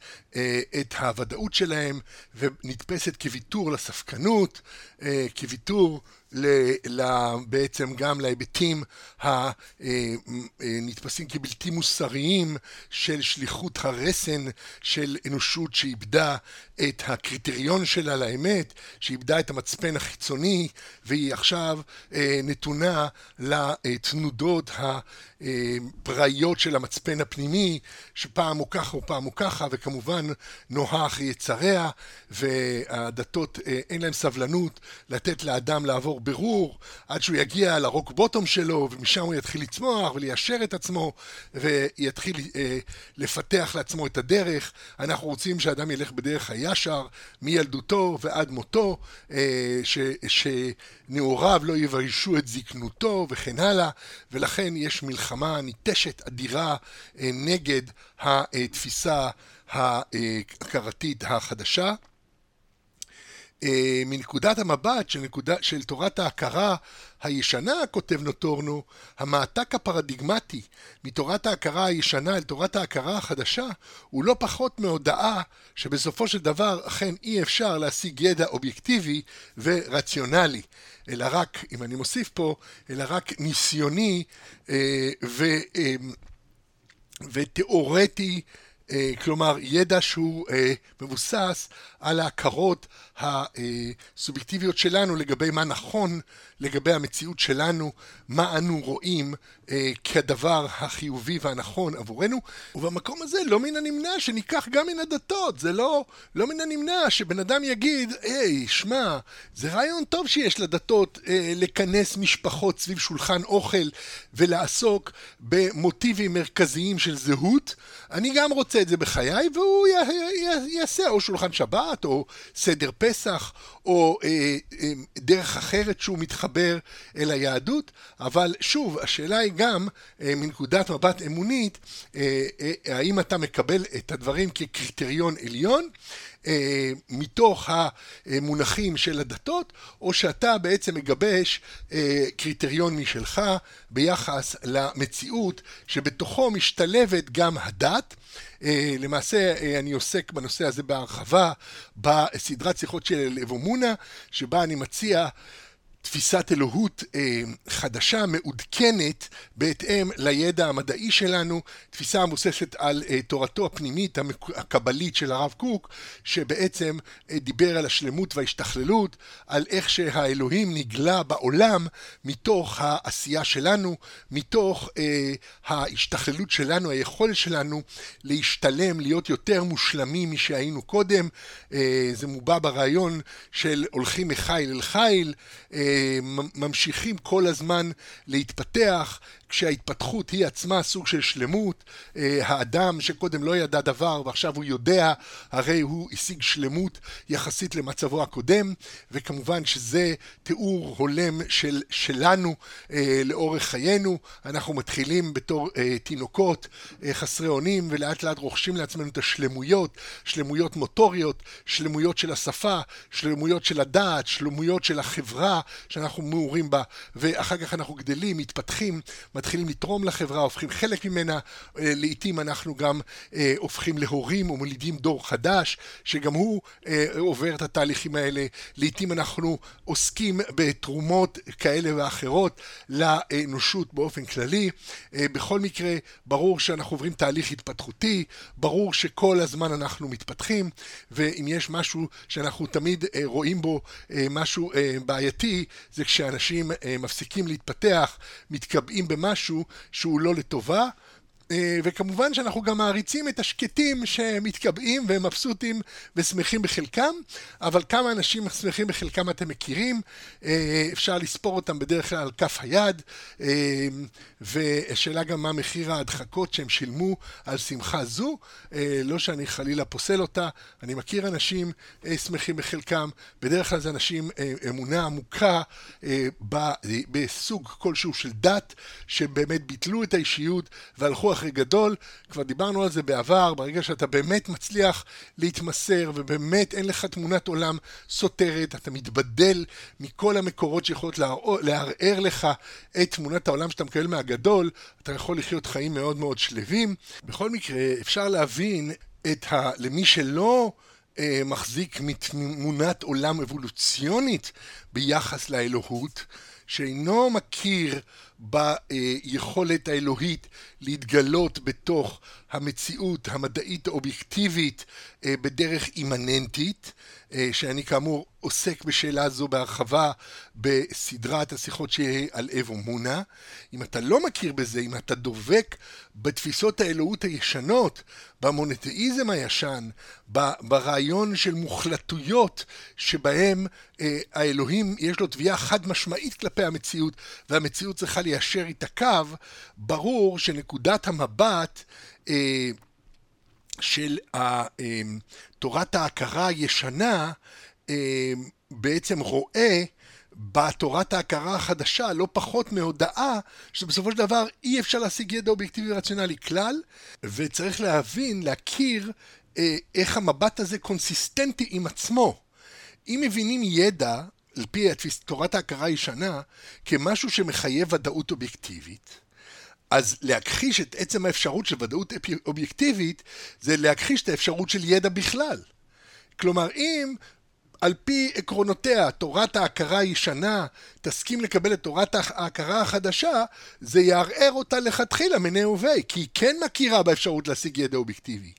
S1: את הוודאות שלהם ונתפסת כוויתור לספקנות, כוויתור בעצם גם להיבטים הנתפסים כבלתי מוסריים של שליחות הרסן של אנושות שאיבדה את הקריטריון שלה לאמת, שאיבדה את המצפן החיצוני והיא עכשיו אה, נתונה לתנודות ה... אה, הפראיות של המצפן הפנימי, שפעם הוא ככה ופעם הוא ככה, וכמובן נוהה אחרי יצריה, והדתות אין להם סבלנות לתת לאדם לעבור ברור, עד שהוא יגיע לרוק בוטום שלו, ומשם הוא יתחיל לצמוח וליישר את עצמו, ויתחיל לפתח לעצמו את הדרך. אנחנו רוצים שאדם ילך בדרך הישר, מילדותו ועד מותו, ש, שנעוריו לא יביישו את זקנותו וכן הלאה, ולכן יש מלחמה ניטשת אדירה אה, נגד התפיסה ההכרתית החדשה. אה, מנקודת המבט של, נקודה, של תורת ההכרה הישנה, כותב נוטורנו, המעתק הפרדיגמטי מתורת ההכרה הישנה אל תורת ההכרה החדשה הוא לא פחות מהודעה שבסופו של דבר אכן אי אפשר להשיג ידע אובייקטיבי ורציונלי, אלא רק, אם אני מוסיף פה, אלא רק ניסיוני אה, ו, אה, ותיאורטי אה, כלומר ידע שהוא אה, מבוסס על ההכרות הסובייקטיביות שלנו לגבי מה נכון לגבי המציאות שלנו, מה אנו רואים אה, כדבר החיובי והנכון עבורנו, ובמקום הזה לא מן הנמנע שניקח גם מן הדתות, זה לא, לא מן הנמנע שבן אדם יגיד, היי, שמע, זה רעיון טוב שיש לדתות אה, לכנס משפחות סביב שולחן אוכל ולעסוק במוטיבים מרכזיים של זהות, אני גם רוצה את זה בחיי, והוא יעשה או שולחן שבת, או סדר פסח, או אה, אה, דרך אחרת שהוא מתחבר אל היהדות, אבל שוב, השאלה היא גם, אה, מנקודת מבט אמונית, אה, אה, האם אתה מקבל את הדברים כקריטריון עליון, אה, מתוך המונחים של הדתות, או שאתה בעצם מגבש אה, קריטריון משלך ביחס למציאות שבתוכו משתלבת גם הדת. אה, למעשה אני עוסק בנושא הזה בהרחבה בסדרת שיחות של אבומונה, שבה אני מציע תפיסת אלוהות אה, חדשה, מעודכנת, בהתאם לידע המדעי שלנו, תפיסה המבוססת על אה, תורתו הפנימית הקבלית של הרב קוק, שבעצם אה, דיבר על השלמות וההשתכללות, על איך שהאלוהים נגלה בעולם מתוך העשייה שלנו, מתוך אה, ההשתכללות שלנו, היכולת שלנו להשתלם, להיות יותר מושלמים משהיינו קודם. אה, זה מובע ברעיון של הולכים מחיל אל חיל. אה, ממשיכים כל הזמן להתפתח, כשההתפתחות היא עצמה סוג של שלמות. אה, האדם שקודם לא ידע דבר ועכשיו הוא יודע, הרי הוא השיג שלמות יחסית למצבו הקודם, וכמובן שזה תיאור הולם של, שלנו אה, לאורך חיינו. אנחנו מתחילים בתור אה, תינוקות חסרי אונים, ולאט לאט רוכשים לעצמנו את השלמויות, שלמויות מוטוריות, שלמויות של השפה, שלמויות של הדעת, שלמויות של החברה שאנחנו מעורים בה, ואחר כך אנחנו גדלים, מתפתחים, מתחילים לתרום לחברה, הופכים חלק ממנה, אה, לעיתים אנחנו גם אה, הופכים להורים או מולידים דור חדש, שגם הוא אה, עובר את התהליכים האלה, לעיתים אנחנו עוסקים בתרומות כאלה ואחרות לאנושות באופן כללי. בכל מקרה, ברור שאנחנו עוברים תהליך התפתחותי, ברור שכל הזמן אנחנו מתפתחים, ואם יש משהו שאנחנו תמיד רואים בו משהו בעייתי, זה כשאנשים מפסיקים להתפתח, מתקבעים במשהו משהו שהוא לא לטובה, וכמובן שאנחנו גם מעריצים את השקטים שמתקבעים והם מבסוטים ושמחים בחלקם, אבל כמה אנשים שמחים בחלקם אתם מכירים, אה, אפשר לספור אותם בדרך כלל על כף היד, אה, והשאלה גם מה מחיר ההדחקות שהם שילמו על שמחה זו, לא שאני חלילה פוסל אותה, אני מכיר אנשים שמחים בחלקם, בדרך כלל זה אנשים אמונה עמוקה בסוג כלשהו של דת, שבאמת ביטלו את האישיות והלכו אחרי גדול, כבר דיברנו על זה בעבר, ברגע שאתה באמת מצליח להתמסר ובאמת אין לך תמונת עולם סותרת, אתה מתבדל מכל המקורות שיכולות לערער לך את תמונת העולם שאתה מקבל מהגדול, אתה יכול לחיות חיים מאוד מאוד שלווים. בכל מקרה, אפשר להבין את ה... למי שלא... אה, מחזיק מתמונת עולם אבולוציונית ביחס לאלוהות, שאינו מכיר ביכולת האלוהית להתגלות בתוך המציאות המדעית האובייקטיבית אה, בדרך אימננטית, שאני כאמור עוסק בשאלה זו בהרחבה בסדרת השיחות שיהיה על אבו מונה. אם אתה לא מכיר בזה, אם אתה דובק בתפיסות האלוהות הישנות, במונותאיזם הישן, ברעיון של מוחלטויות שבהם אה, האלוהים יש לו תביעה חד משמעית כלפי המציאות והמציאות צריכה ליישר איתה קו, ברור שנקודת המבט אה, של אה, תורת ההכרה הישנה אה, בעצם רואה בתורת ההכרה החדשה לא פחות מהודעה שבסופו של דבר אי אפשר להשיג ידע אובייקטיבי ורציונלי כלל וצריך להבין, להכיר אה, איך המבט הזה קונסיסטנטי עם עצמו. אם מבינים ידע, על פי תורת ההכרה הישנה, כמשהו שמחייב ודאות אובייקטיבית, אז להכחיש את עצם האפשרות של ודאות אובייקטיבית זה להכחיש את האפשרות של ידע בכלל. כלומר, אם על פי עקרונותיה תורת ההכרה הישנה תסכים לקבל את תורת ההכרה החדשה, זה יערער אותה לכתחילה מני וביה, כי היא כן מכירה באפשרות להשיג ידע אובייקטיבי.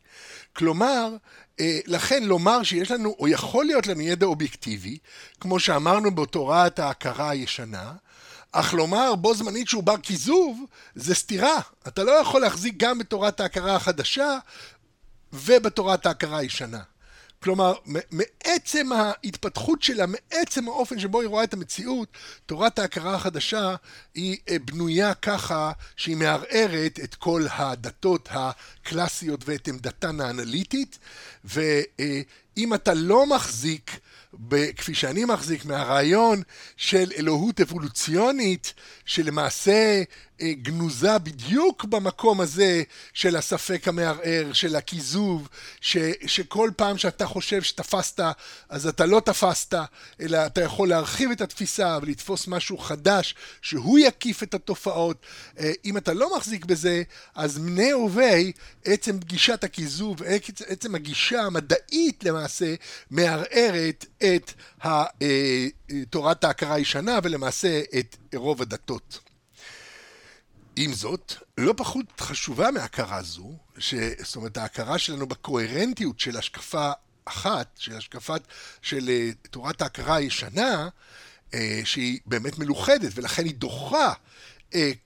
S1: כלומר, אה, לכן לומר שיש לנו, או יכול להיות לנו ידע אובייקטיבי, כמו שאמרנו בתורת ההכרה הישנה, אך לומר בו זמנית שהוא בר כיזוב, זה סתירה. אתה לא יכול להחזיק גם בתורת ההכרה החדשה ובתורת ההכרה הישנה. כלומר, מעצם ההתפתחות שלה, מעצם האופן שבו היא רואה את המציאות, תורת ההכרה החדשה היא אה, בנויה ככה שהיא מערערת את כל הדתות הקלאסיות ואת עמדתן האנליטית, ואם אתה לא מחזיק כפי שאני מחזיק מהרעיון של אלוהות אבולוציונית, שלמעשה אה, גנוזה בדיוק במקום הזה של הספק המערער, של הכיזוב, ש, שכל פעם שאתה חושב שתפסת, אז אתה לא תפסת, אלא אתה יכול להרחיב את התפיסה ולתפוס משהו חדש, שהוא יקיף את התופעות. אה, אם אתה לא מחזיק בזה, אז מני וביה, עצם גישת הכיזוב, עצם הגישה המדעית למעשה, מערערת את אה, תורת ההכרה הישנה ולמעשה את רוב הדתות. עם זאת, לא פחות חשובה מהכרה זו, ש... זאת אומרת ההכרה שלנו בקוהרנטיות של השקפה אחת, של השקפת, של אה, תורת ההכרה הישנה, אה, שהיא באמת מלוכדת ולכן היא דוחה אה,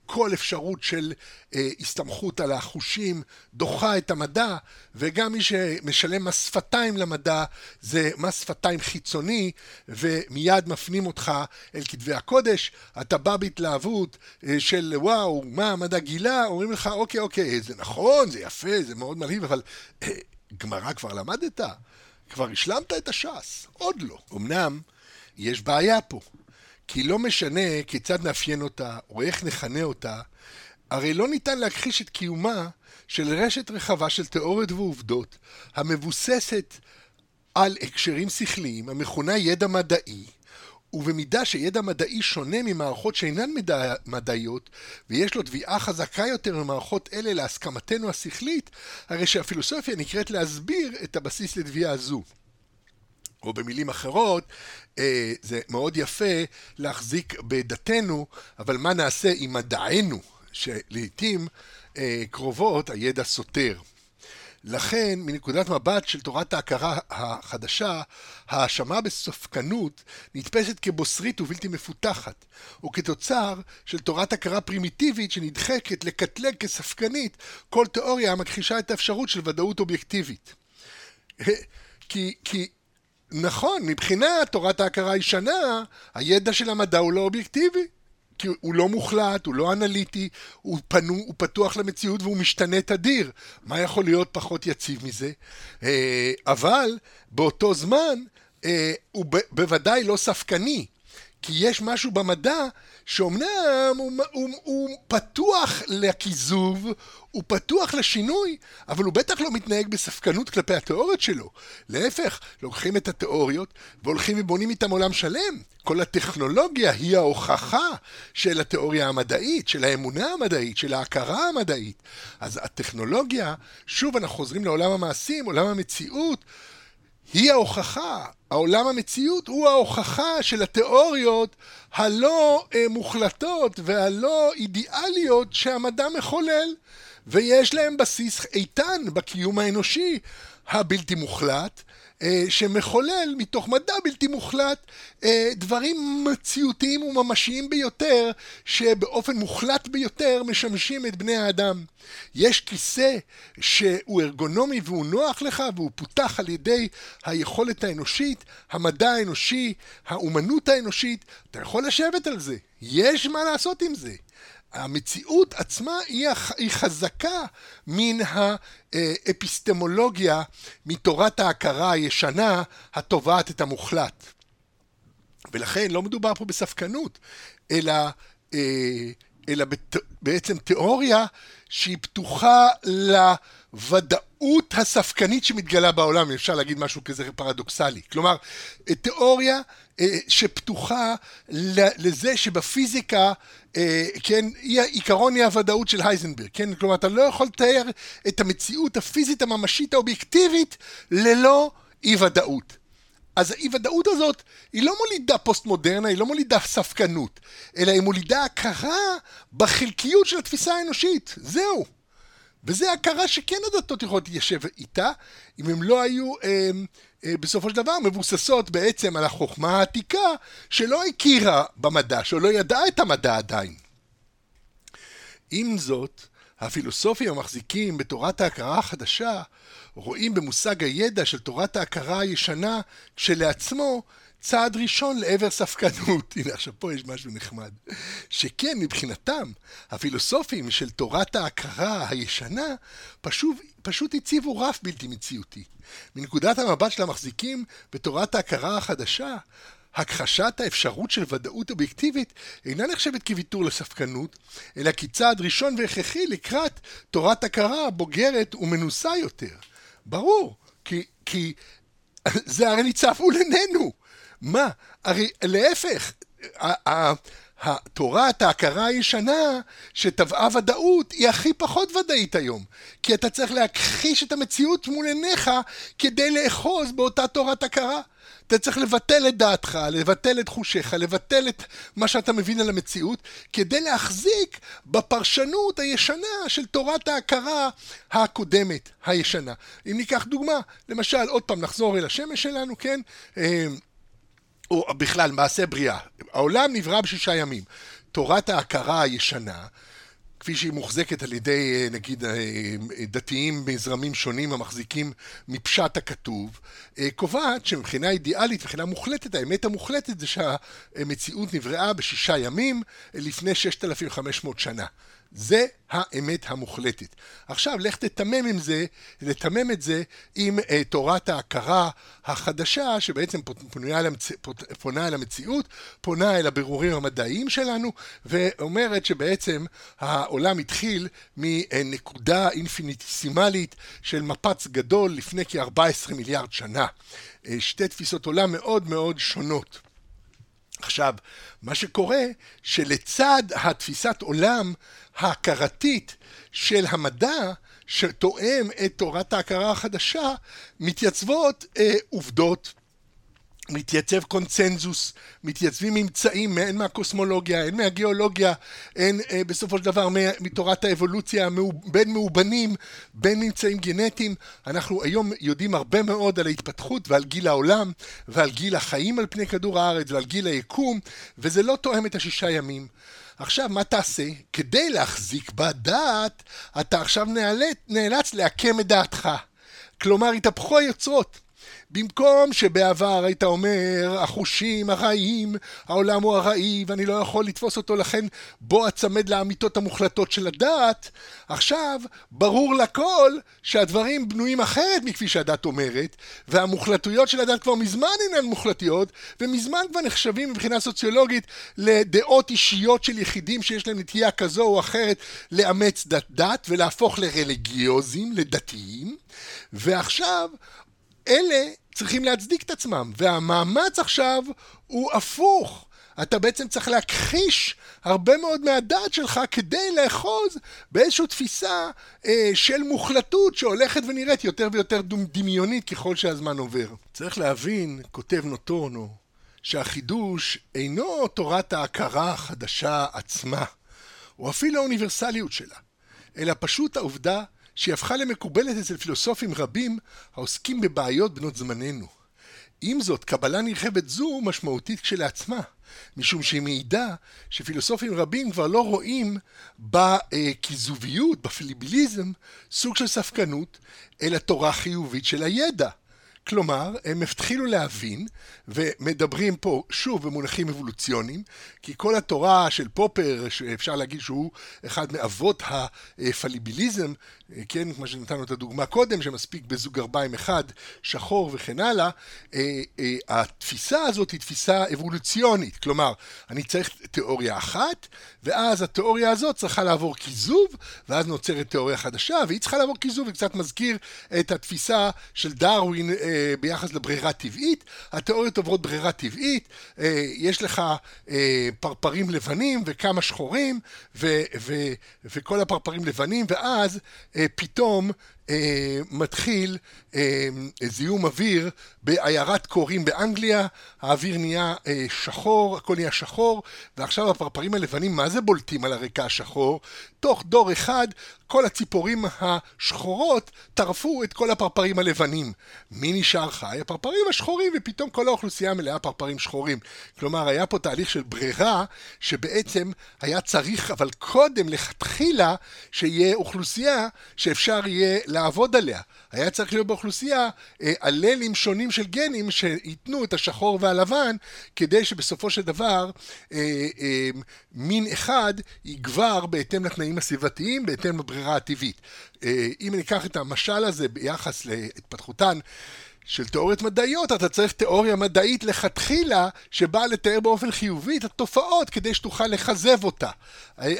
S1: כל אפשרות של אה, הסתמכות על החושים דוחה את המדע, וגם מי שמשלם מס שפתיים למדע זה מס שפתיים חיצוני, ומיד מפנים אותך אל כתבי הקודש. אתה בא בהתלהבות אה, של וואו, מה המדע גילה? אומרים לך, אוקיי, אוקיי, זה נכון, זה יפה, זה מאוד מלהיב, אבל גמרא כבר למדת? כבר השלמת את הש"ס? עוד לא. אמנם, יש בעיה פה. כי לא משנה כיצד נאפיין אותה, או איך נכנה אותה, הרי לא ניתן להכחיש את קיומה של רשת רחבה של תיאוריות ועובדות, המבוססת על הקשרים שכליים, המכונה ידע מדעי, ובמידה שידע מדעי שונה ממערכות שאינן מדע, מדעיות, ויש לו תביעה חזקה יותר ממערכות אלה להסכמתנו השכלית, הרי שהפילוסופיה נקראת להסביר את הבסיס לתביעה זו. או במילים אחרות, אה, זה מאוד יפה להחזיק בדתנו, אבל מה נעשה עם מדענו, שלעיתים אה, קרובות הידע סותר. לכן, מנקודת מבט של תורת ההכרה החדשה, ההאשמה בספקנות נתפסת כבוסרית ובלתי מפותחת, או כתוצר של תורת הכרה פרימיטיבית שנדחקת לקטלג כספקנית כל תיאוריה המכחישה את האפשרות של ודאות אובייקטיבית. *laughs* כי, כי נכון, מבחינת תורת ההכרה הישנה, הידע של המדע הוא לא אובייקטיבי. כי הוא לא מוחלט, הוא לא אנליטי, הוא, פנו, הוא פתוח למציאות והוא משתנה תדיר. מה יכול להיות פחות יציב מזה? אה, אבל באותו זמן אה, הוא בוודאי לא ספקני. כי יש משהו במדע שאומנם הוא, הוא, הוא פתוח לכיזוב, הוא פתוח לשינוי, אבל הוא בטח לא מתנהג בספקנות כלפי התיאוריות שלו. להפך, לוקחים את התיאוריות והולכים ובונים איתם עולם שלם. כל הטכנולוגיה היא ההוכחה של התיאוריה המדעית, של האמונה המדעית, של ההכרה המדעית. אז הטכנולוגיה, שוב אנחנו חוזרים לעולם המעשים, עולם המציאות, היא ההוכחה, העולם המציאות הוא ההוכחה של התיאוריות הלא אה, מוחלטות והלא אידיאליות שהמדע מחולל, ויש להם בסיס איתן בקיום האנושי הבלתי מוחלט, שמחולל מתוך מדע בלתי מוחלט אה, דברים מציאותיים וממשיים ביותר שבאופן מוחלט ביותר משמשים את בני האדם. יש כיסא שהוא ארגונומי והוא נוח לך והוא פותח על ידי היכולת האנושית, המדע האנושי, האומנות האנושית, אתה יכול לשבת על זה, יש מה לעשות עם זה. המציאות עצמה היא, חזקה מן האפיסטמולוגיה, מתורת ההכרה הישנה, התובעת את המוחלט. ולכן לא מדובר פה בספקנות, אלא, אה, אלא בעצם תיאוריה שהיא פתוחה לוודאות הספקנית שמתגלה בעולם, אם אפשר להגיד משהו כזה פרדוקסלי. כלומר, תיאוריה שפתוחה לזה שבפיזיקה, אה, כן, עיקרון היא הוודאות של הייזנברג, כן? כלומר, אתה לא יכול לתאר את המציאות הפיזית הממשית האובייקטיבית ללא אי ודאות. אז האי ודאות הזאת היא לא מולידה פוסט מודרנה, היא לא מולידה ספקנות, אלא היא מולידה הכרה בחלקיות של התפיסה האנושית, זהו. וזה הכרה שכן הדתות יכולות להתיישב איתה, אם הם לא היו אה, אה, בסופו של דבר מבוססות בעצם על החוכמה העתיקה שלא הכירה במדע, שלא ידעה את המדע עדיין. עם זאת, הפילוסופים המחזיקים בתורת ההכרה החדשה רואים במושג הידע של תורת ההכרה הישנה כשלעצמו צעד ראשון לעבר ספקנות. *laughs* הנה, עכשיו פה יש משהו נחמד. שכן, מבחינתם, הפילוסופים של תורת ההכרה הישנה פשוט, פשוט הציבו רף בלתי מציאותי. מנקודת המבט של המחזיקים בתורת ההכרה החדשה, הכחשת האפשרות של ודאות אובייקטיבית אינה נחשבת כוויתור לספקנות, אלא כצעד ראשון והכרחי לקראת תורת הכרה בוגרת ומנוסה יותר. ברור, כי, כי *laughs* זה הרי ניצב מול עינינו. מה? הרי להפך, התורת ההכרה הישנה שטבעה ודאות היא הכי פחות ודאית היום כי אתה צריך להכחיש את המציאות מול עיניך כדי לאחוז באותה תורת הכרה אתה צריך לבטל את דעתך, לבטל את חושיך, לבטל את מה שאתה מבין על המציאות כדי להחזיק בפרשנות הישנה של תורת ההכרה הקודמת, הישנה. אם ניקח דוגמה, למשל, עוד פעם נחזור אל השמש שלנו, כן? אה, או בכלל מעשה בריאה. העולם נברא בשישה ימים. תורת ההכרה הישנה, כפי שהיא מוחזקת על ידי אה, נגיד אה, דתיים מזרמים שונים המחזיקים מפשט הכתוב, אה, קובעת שמבחינה אידיאלית, מבחינה מוחלטת, האמת המוחלטת זה שהמציאות נבראה בשישה ימים לפני 6,500 שנה. זה האמת המוחלטת. עכשיו, לך תתמם עם זה, לתמם את זה עם uh, תורת ההכרה החדשה, שבעצם פונה אל, המצ... פונה אל המציאות, פונה אל הבירורים המדעיים שלנו, ואומרת שבעצם העולם התחיל מנקודה אינפיניטיסימלית של מפץ גדול לפני כ-14 מיליארד שנה. Uh, שתי תפיסות עולם מאוד מאוד שונות. עכשיו, מה שקורה, שלצד התפיסת עולם ההכרתית של המדע, שתואם את תורת ההכרה החדשה, מתייצבות אה, עובדות מתייצב קונצנזוס, מתייצבים ממצאים הן מהקוסמולוגיה, הן מהגיאולוגיה, הן אה, בסופו של דבר מתורת האבולוציה, בין מאובנים, בין ממצאים גנטיים. אנחנו היום יודעים הרבה מאוד על ההתפתחות ועל גיל העולם ועל גיל החיים על פני כדור הארץ ועל גיל היקום, וזה לא תואם את השישה ימים. עכשיו, מה תעשה? כדי להחזיק בדעת, אתה עכשיו נאלץ, נאלץ לעקם את דעתך. כלומר, התהפכו היוצרות. במקום שבעבר היית אומר, החושים הרעים, העולם הוא הרעי ואני לא יכול לתפוס אותו, לכן בוא אצמד לאמיתות המוחלטות של הדת, עכשיו ברור לכל שהדברים בנויים אחרת מכפי שהדת אומרת, והמוחלטויות של הדת כבר מזמן אינן מוחלטיות, ומזמן כבר נחשבים מבחינה סוציולוגית לדעות אישיות של יחידים שיש להם נטייה כזו או אחרת לאמץ דת דת ולהפוך לרליגיוזים, לדתיים, ועכשיו אלה צריכים להצדיק את עצמם, והמאמץ עכשיו הוא הפוך. אתה בעצם צריך להכחיש הרבה מאוד מהדעת שלך כדי לאחוז באיזושהי תפיסה אה, של מוחלטות שהולכת ונראית יותר ויותר דמיונית ככל שהזמן עובר. צריך להבין, כותב נוטורנו, שהחידוש אינו תורת ההכרה החדשה עצמה, או אפילו האוניברסליות שלה, אלא פשוט העובדה שהיא הפכה למקובלת אצל פילוסופים רבים העוסקים בבעיות בנות זמננו. עם זאת, קבלה נרחבת זו משמעותית כשלעצמה, משום שהיא מעידה שפילוסופים רבים כבר לא רואים בכיזוביות, בפליביליזם, סוג של ספקנות, אלא תורה חיובית של הידע. כלומר, הם התחילו להבין, ומדברים פה שוב במונחים אבולוציוניים, כי כל התורה של פופר, שאפשר להגיד שהוא אחד מאבות הפליביליזם, כן, כמו שנתנו את הדוגמה קודם, שמספיק בזוג גרביים אחד, שחור וכן הלאה, אה, אה, התפיסה הזאת היא תפיסה אבולוציונית, כלומר, אני צריך תיאוריה אחת, ואז התיאוריה הזאת צריכה לעבור כיזוב, ואז נוצרת תיאוריה חדשה, והיא צריכה לעבור כיזוב, זה קצת מזכיר את התפיסה של דרווין אה, ביחס לברירה טבעית, התיאוריות עוברות ברירה טבעית, יש לך פרפרים לבנים וכמה שחורים, ו- ו- וכל הפרפרים לבנים, ואז פתאום אה, מתחיל אה, זיהום אוויר בעיירת קורים באנגליה, האוויר נהיה אה, שחור, הכל נהיה שחור, ועכשיו הפרפרים הלבנים, מה זה בולטים על הרקע השחור? תוך דור אחד, כל הציפורים השחורות טרפו את כל הפרפרים הלבנים. מי נשאר חי? הפרפרים השחורים, ופתאום כל האוכלוסייה מלאה פרפרים שחורים. כלומר, היה פה תהליך של ברירה, שבעצם היה צריך, אבל קודם, לכתחילה, שיהיה אוכלוסייה שאפשר יהיה לעבוד עליה. היה צריך להיות באוכלוסייה אללים אה, שונים של גנים שייתנו את השחור והלבן, כדי שבסופו של דבר אה, אה, מין אחד יגבר בהתאם לתנאים הסביבתיים, בהתאם לברירה הטבעית. אם ניקח את המשל הזה ביחס להתפתחותן של תיאוריות מדעיות, אתה צריך תיאוריה מדעית לכתחילה שבאה לתאר באופן חיובי את התופעות כדי שתוכל לחזב אותה.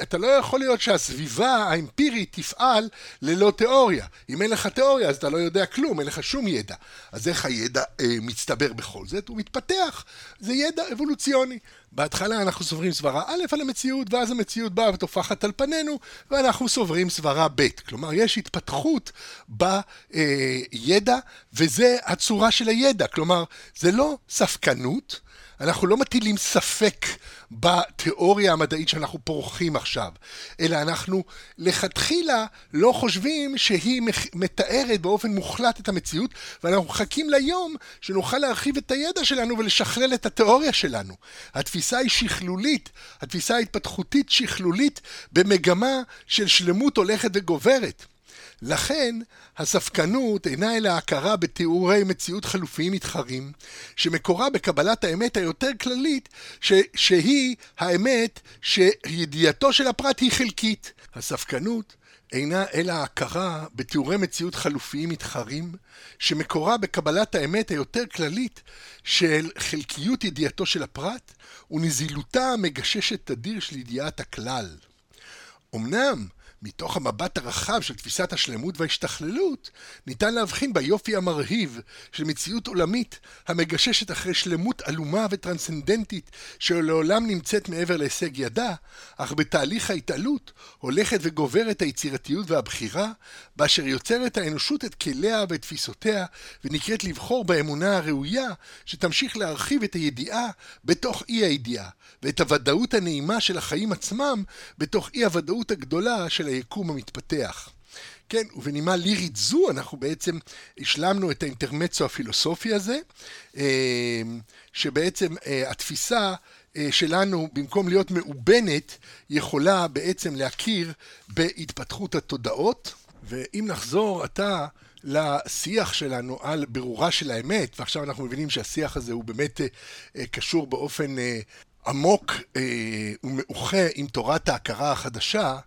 S1: אתה לא יכול להיות שהסביבה האמפירית תפעל ללא תיאוריה. אם אין לך תיאוריה אז אתה לא יודע כלום, אין לך שום ידע. אז איך הידע אה, מצטבר בכל זאת? הוא מתפתח. זה ידע אבולוציוני. בהתחלה אנחנו סוברים סברה א' על המציאות, ואז המציאות באה וטופחת על פנינו, ואנחנו סוברים סברה ב'. כלומר, יש התפתחות בידע, וזה הצורה של הידע. כלומר, זה לא ספקנות, אנחנו לא מטילים ספק בתיאוריה המדעית שאנחנו פורחים עכשיו, אלא אנחנו לכתחילה לא חושבים שהיא מתארת באופן מוחלט את המציאות, ואנחנו מחכים ליום שנוכל להרחיב את הידע שלנו ולשכלל את התיאוריה שלנו. התפיסה היא שכלולית, התפיסה ההתפתחותית שכלולית במגמה של שלמות הולכת וגוברת. לכן, הספקנות אינה אלא הכרה בתיאורי מציאות חלופיים מתחרים, שמקורה בקבלת האמת היותר כללית, ש- שהיא האמת שידיעתו של הפרט היא חלקית. הספקנות אינה אלא הכרה בתיאורי מציאות חלופיים מתחרים, שמקורה בקבלת האמת היותר כללית של חלקיות ידיעתו של הפרט, ונזילותה המגששת תדיר של ידיעת הכלל. אמנם, מתוך המבט הרחב של תפיסת השלמות וההשתכללות, ניתן להבחין ביופי המרהיב של מציאות עולמית המגששת אחרי שלמות עלומה וטרנסצנדנטית שלעולם נמצאת מעבר להישג ידה, אך בתהליך ההתעלות הולכת וגוברת היצירתיות והבחירה, באשר יוצרת האנושות את כליה ואת תפיסותיה, ונקראת לבחור באמונה הראויה שתמשיך להרחיב את הידיעה בתוך אי הידיעה, ואת הוודאות הנעימה של החיים עצמם בתוך אי הוודאות הגדולה של היקום המתפתח. כן, ובנימה לירית זו אנחנו בעצם השלמנו את האינטרמצו הפילוסופי הזה, אה, שבעצם אה, התפיסה אה, שלנו, במקום להיות מאובנת, יכולה בעצם להכיר בהתפתחות התודעות. ואם נחזור עתה לשיח שלנו על ברורה של האמת, ועכשיו אנחנו מבינים שהשיח הזה הוא באמת קשור באופן עמוק ומאוחה עם תורת ההכרה החדשה,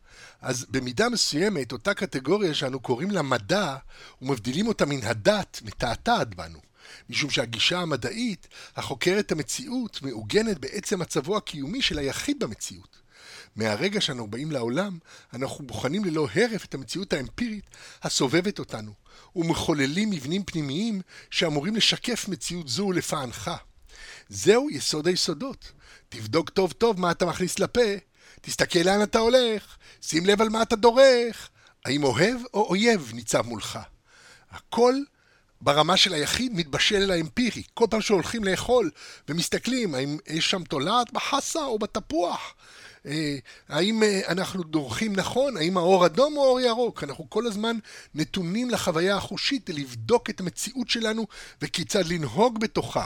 S1: אז במידה מסוימת, אותה קטגוריה שאנו קוראים לה מדע, ומבדילים אותה מן הדת, מתעתעת בנו. משום שהגישה המדעית, החוקרת המציאות, מעוגנת בעצם מצבו הקיומי של היחיד במציאות. מהרגע שאנו באים לעולם, אנחנו בוחנים ללא הרף את המציאות האמפירית הסובבת אותנו, ומחוללים מבנים פנימיים שאמורים לשקף מציאות זו לפענך. זהו יסוד היסודות. תבדוק טוב טוב מה אתה מכניס לפה, תסתכל לאן אתה הולך, שים לב על מה אתה דורך. האם אוהב או אויב ניצב מולך? הכל ברמה של היחיד מתבשל אל האמפירי. כל פעם שהולכים לאכול ומסתכלים, האם יש שם תולעת בחסה או בתפוח? אה, האם אה, אנחנו דורכים נכון? האם האור אדום או אור ירוק? אנחנו כל הזמן נתונים לחוויה החושית לבדוק את המציאות שלנו וכיצד לנהוג בתוכה.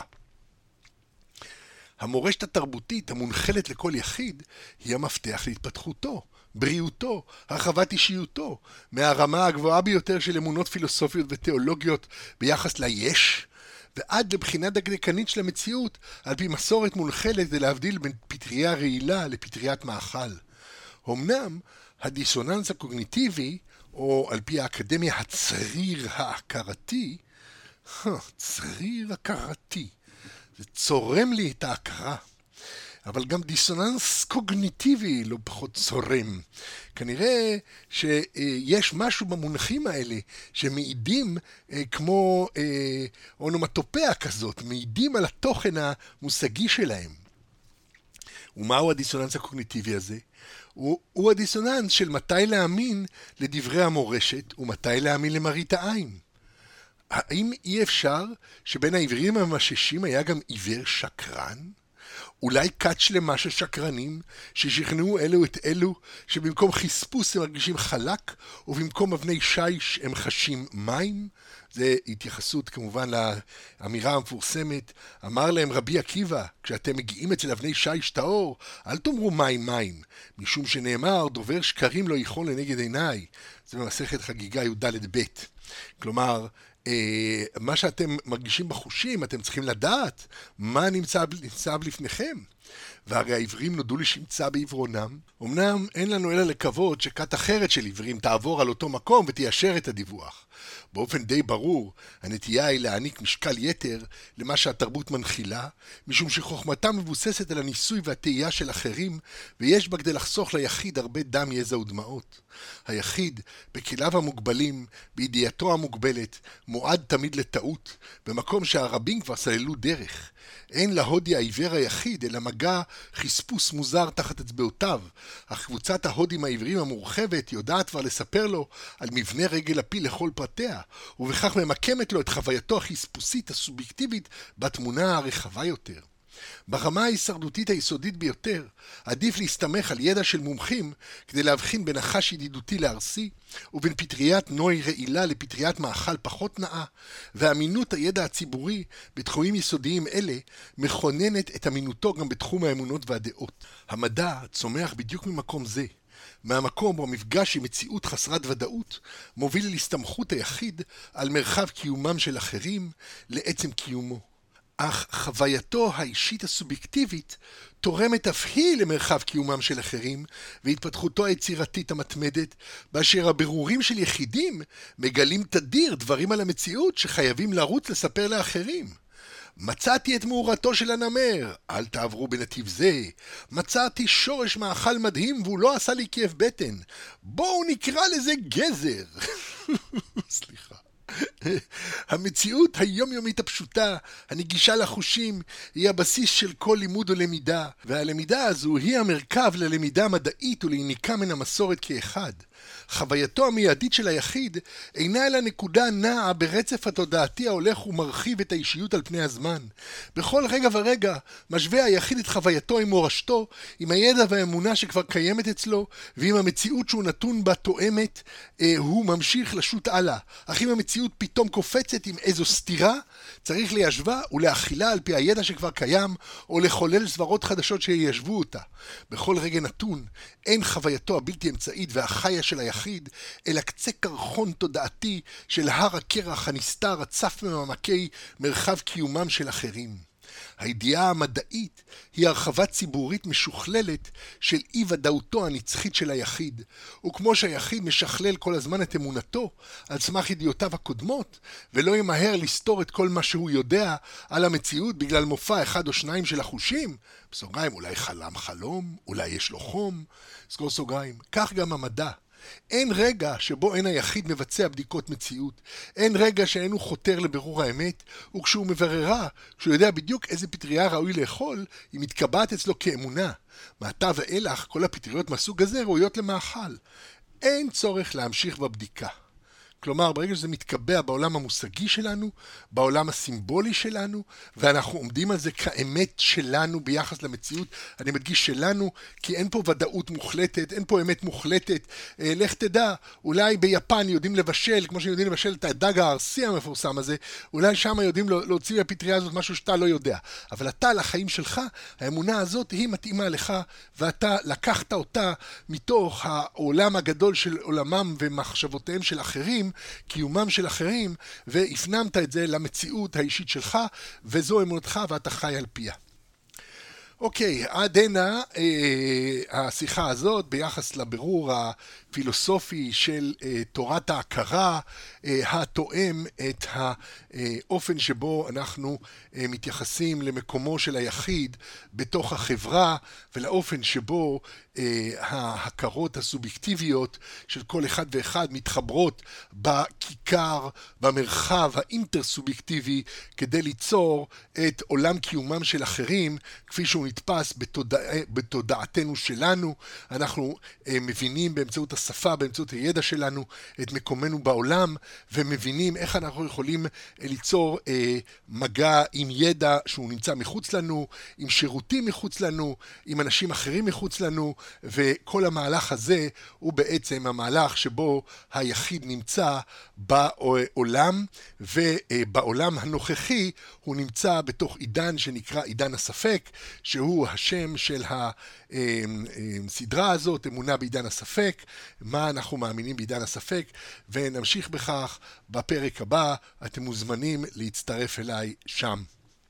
S1: המורשת התרבותית המונחלת לכל יחיד היא המפתח להתפתחותו, בריאותו, הרחבת אישיותו, מהרמה הגבוהה ביותר של אמונות פילוסופיות ותיאולוגיות ביחס ליש, ועד לבחינה דקדקנית של המציאות, על פי מסורת מונחלת כדי להבדיל בין פטריה רעילה לפטריית מאכל. אמנם הדיסוננס הקוגניטיבי, או על פי האקדמיה הצריר ההכרתי, צריר הכרתי, זה צורם לי את ההכרה. אבל גם דיסוננס קוגניטיבי לא פחות צורם. כנראה שיש משהו במונחים האלה שמעידים אה, כמו אה, אונומטופיה כזאת, מעידים על התוכן המושגי שלהם. ומהו הדיסוננס הקוגניטיבי הזה? הוא, הוא הדיסוננס של מתי להאמין לדברי המורשת ומתי להאמין למראית העין. האם אי אפשר שבין העברים המששים היה גם עיוור שקרן? אולי כת שלמה של שקרנים ששכנעו אלו את אלו שבמקום חספוס הם מרגישים חלק ובמקום אבני שיש הם חשים מים? זה התייחסות כמובן לאמירה המפורסמת. אמר להם רבי עקיבא, כשאתם מגיעים אצל אבני שיש טהור, אל תאמרו מים מים, משום שנאמר דובר שקרים לא יכול לנגד עיניי. זה במסכת חגיגה י"ד ב'. כלומר, מה שאתם מרגישים בחושים, אתם צריכים לדעת מה נמצא, נמצא לפניכם. והרי העברים נודעו לשמצה בעיוורונם. אמנם אין לנו אלא לקוות שכת אחרת של עברים תעבור על אותו מקום ותיישר את הדיווח. באופן די ברור, הנטייה היא להעניק משקל יתר למה שהתרבות מנחילה, משום שחוכמתה מבוססת על הניסוי והטעייה של אחרים, ויש בה כדי לחסוך ליחיד הרבה דם, יזע ודמעות. היחיד, בכליו המוגבלים, בידיעתו המוגבלת, מועד תמיד לטעות, במקום שהרבים כבר סללו דרך. אין להודי העיוור היחיד, אלא מגע חספוס מוזר תחת אצבעותיו, אך קבוצת ההודים העבריים המורחבת יודעת כבר לספר לו על מבנה רגל הפיל לכל פרטיה, ובכך ממקמת לו את חווייתו החספוסית הסובייקטיבית בתמונה הרחבה יותר. ברמה ההישרדותית היסודית ביותר, עדיף להסתמך על ידע של מומחים כדי להבחין בין החש ידידותי לארסי, ובין פטריית נוי רעילה לפטריית מאכל פחות נאה, ואמינות הידע הציבורי בתחומים יסודיים אלה מכוננת את אמינותו גם בתחום האמונות והדעות. המדע צומח בדיוק ממקום זה. מהמקום בו המפגש עם מציאות חסרת ודאות מוביל להסתמכות היחיד על מרחב קיומם של אחרים לעצם קיומו. אך חווייתו האישית הסובייקטיבית תורמת אף היא למרחב קיומם של אחרים והתפתחותו היצירתית המתמדת, באשר הבירורים של יחידים מגלים תדיר דברים על המציאות שחייבים לרוץ לספר לאחרים. מצאתי את מאורתו של הנמר, אל תעברו בנתיב זה. מצאתי שורש מאכל מדהים והוא לא עשה לי כאב בטן. בואו נקרא לזה גזר. *laughs* סליחה. *laughs* המציאות היומיומית הפשוטה, הנגישה לחושים, היא הבסיס של כל לימוד ולמידה, והלמידה הזו היא המרכב ללמידה מדעית וליניקה מן המסורת כאחד. חווייתו המיידית של היחיד אינה אלא נקודה נעה ברצף התודעתי ההולך ומרחיב את האישיות על פני הזמן. בכל רגע ורגע משווה היחיד את חווייתו עם מורשתו, עם הידע והאמונה שכבר קיימת אצלו, ועם המציאות שהוא נתון בה תואמת, אה, הוא ממשיך לשוט הלאה. אך אם המציאות פתאום קופצת עם איזו סתירה, צריך ליישבה ולהכילה על פי הידע שכבר קיים, או לחולל סברות חדשות שיישבו אותה. בכל רגע נתון, אין חווייתו הבלתי אמצעית והחיה של היחיד, אלא קצה קרחון תודעתי של הר הקרח הנסתר הצף ממעמקי מרחב קיומם של אחרים. הידיעה המדעית היא הרחבה ציבורית משוכללת של אי ודאותו הנצחית של היחיד, וכמו שהיחיד משכלל כל הזמן את אמונתו על סמך ידיעותיו הקודמות, ולא ימהר לסתור את כל מה שהוא יודע על המציאות בגלל מופע אחד או שניים של החושים, בסוגריים אולי חלם חלום, אולי יש לו חום, סגור סוגריים, כך גם המדע. אין רגע שבו אין היחיד מבצע בדיקות מציאות. אין רגע שאין הוא חותר לבירור האמת, וכשהוא מבררה, כשהוא יודע בדיוק איזה פטריה ראוי לאכול, היא מתקבעת אצלו כאמונה. מעתה ואילך, כל הפטריות מהסוג הזה ראויות למאכל. אין צורך להמשיך בבדיקה. כלומר, ברגע שזה מתקבע בעולם המושגי שלנו, בעולם הסימבולי שלנו, ואנחנו עומדים על זה כאמת שלנו ביחס למציאות, אני מדגיש שלנו, כי אין פה ודאות מוחלטת, אין פה אמת מוחלטת. אה, לך תדע, אולי ביפן יודעים לבשל, כמו שיודעים לבשל את הדג הארסי המפורסם הזה, אולי שם יודעים להוציא מהפטריה הזאת משהו שאתה לא יודע. אבל אתה, לחיים שלך, האמונה הזאת היא מתאימה לך, ואתה לקחת אותה מתוך העולם הגדול של עולמם ומחשבותיהם של אחרים, קיומם של אחרים, והפנמת את זה למציאות האישית שלך, וזו אמונתך ואתה חי על פיה. אוקיי, עד הנה אה, השיחה הזאת ביחס לבירור הפילוסופי של אה, תורת ההכרה, אה, התואם את האופן שבו אנחנו אה, מתייחסים למקומו של היחיד בתוך החברה ולאופן שבו אה, ההכרות הסובייקטיביות של כל אחד ואחד מתחברות בכיכר, במרחב האינטר-סובייקטיבי כדי ליצור את עולם קיומם של אחרים כפי שהוא נתפס בתודע... בתודעתנו שלנו. אנחנו אה, מבינים באמצעות השפה, באמצעות הידע שלנו, את מקומנו בעולם ומבינים איך אנחנו יכולים ליצור מגע עם ידע שהוא נמצא מחוץ לנו, עם שירותים מחוץ לנו, עם אנשים אחרים מחוץ לנו, וכל המהלך הזה הוא בעצם המהלך שבו היחיד נמצא בעולם, ובעולם הנוכחי הוא נמצא בתוך עידן שנקרא עידן הספק, שהוא השם של הסדרה הזאת, אמונה בעידן הספק, מה אנחנו מאמינים בעידן הספק, ונמשיך בכך בפרק הבא, אתם מוזמנים להצטרף אליי שם.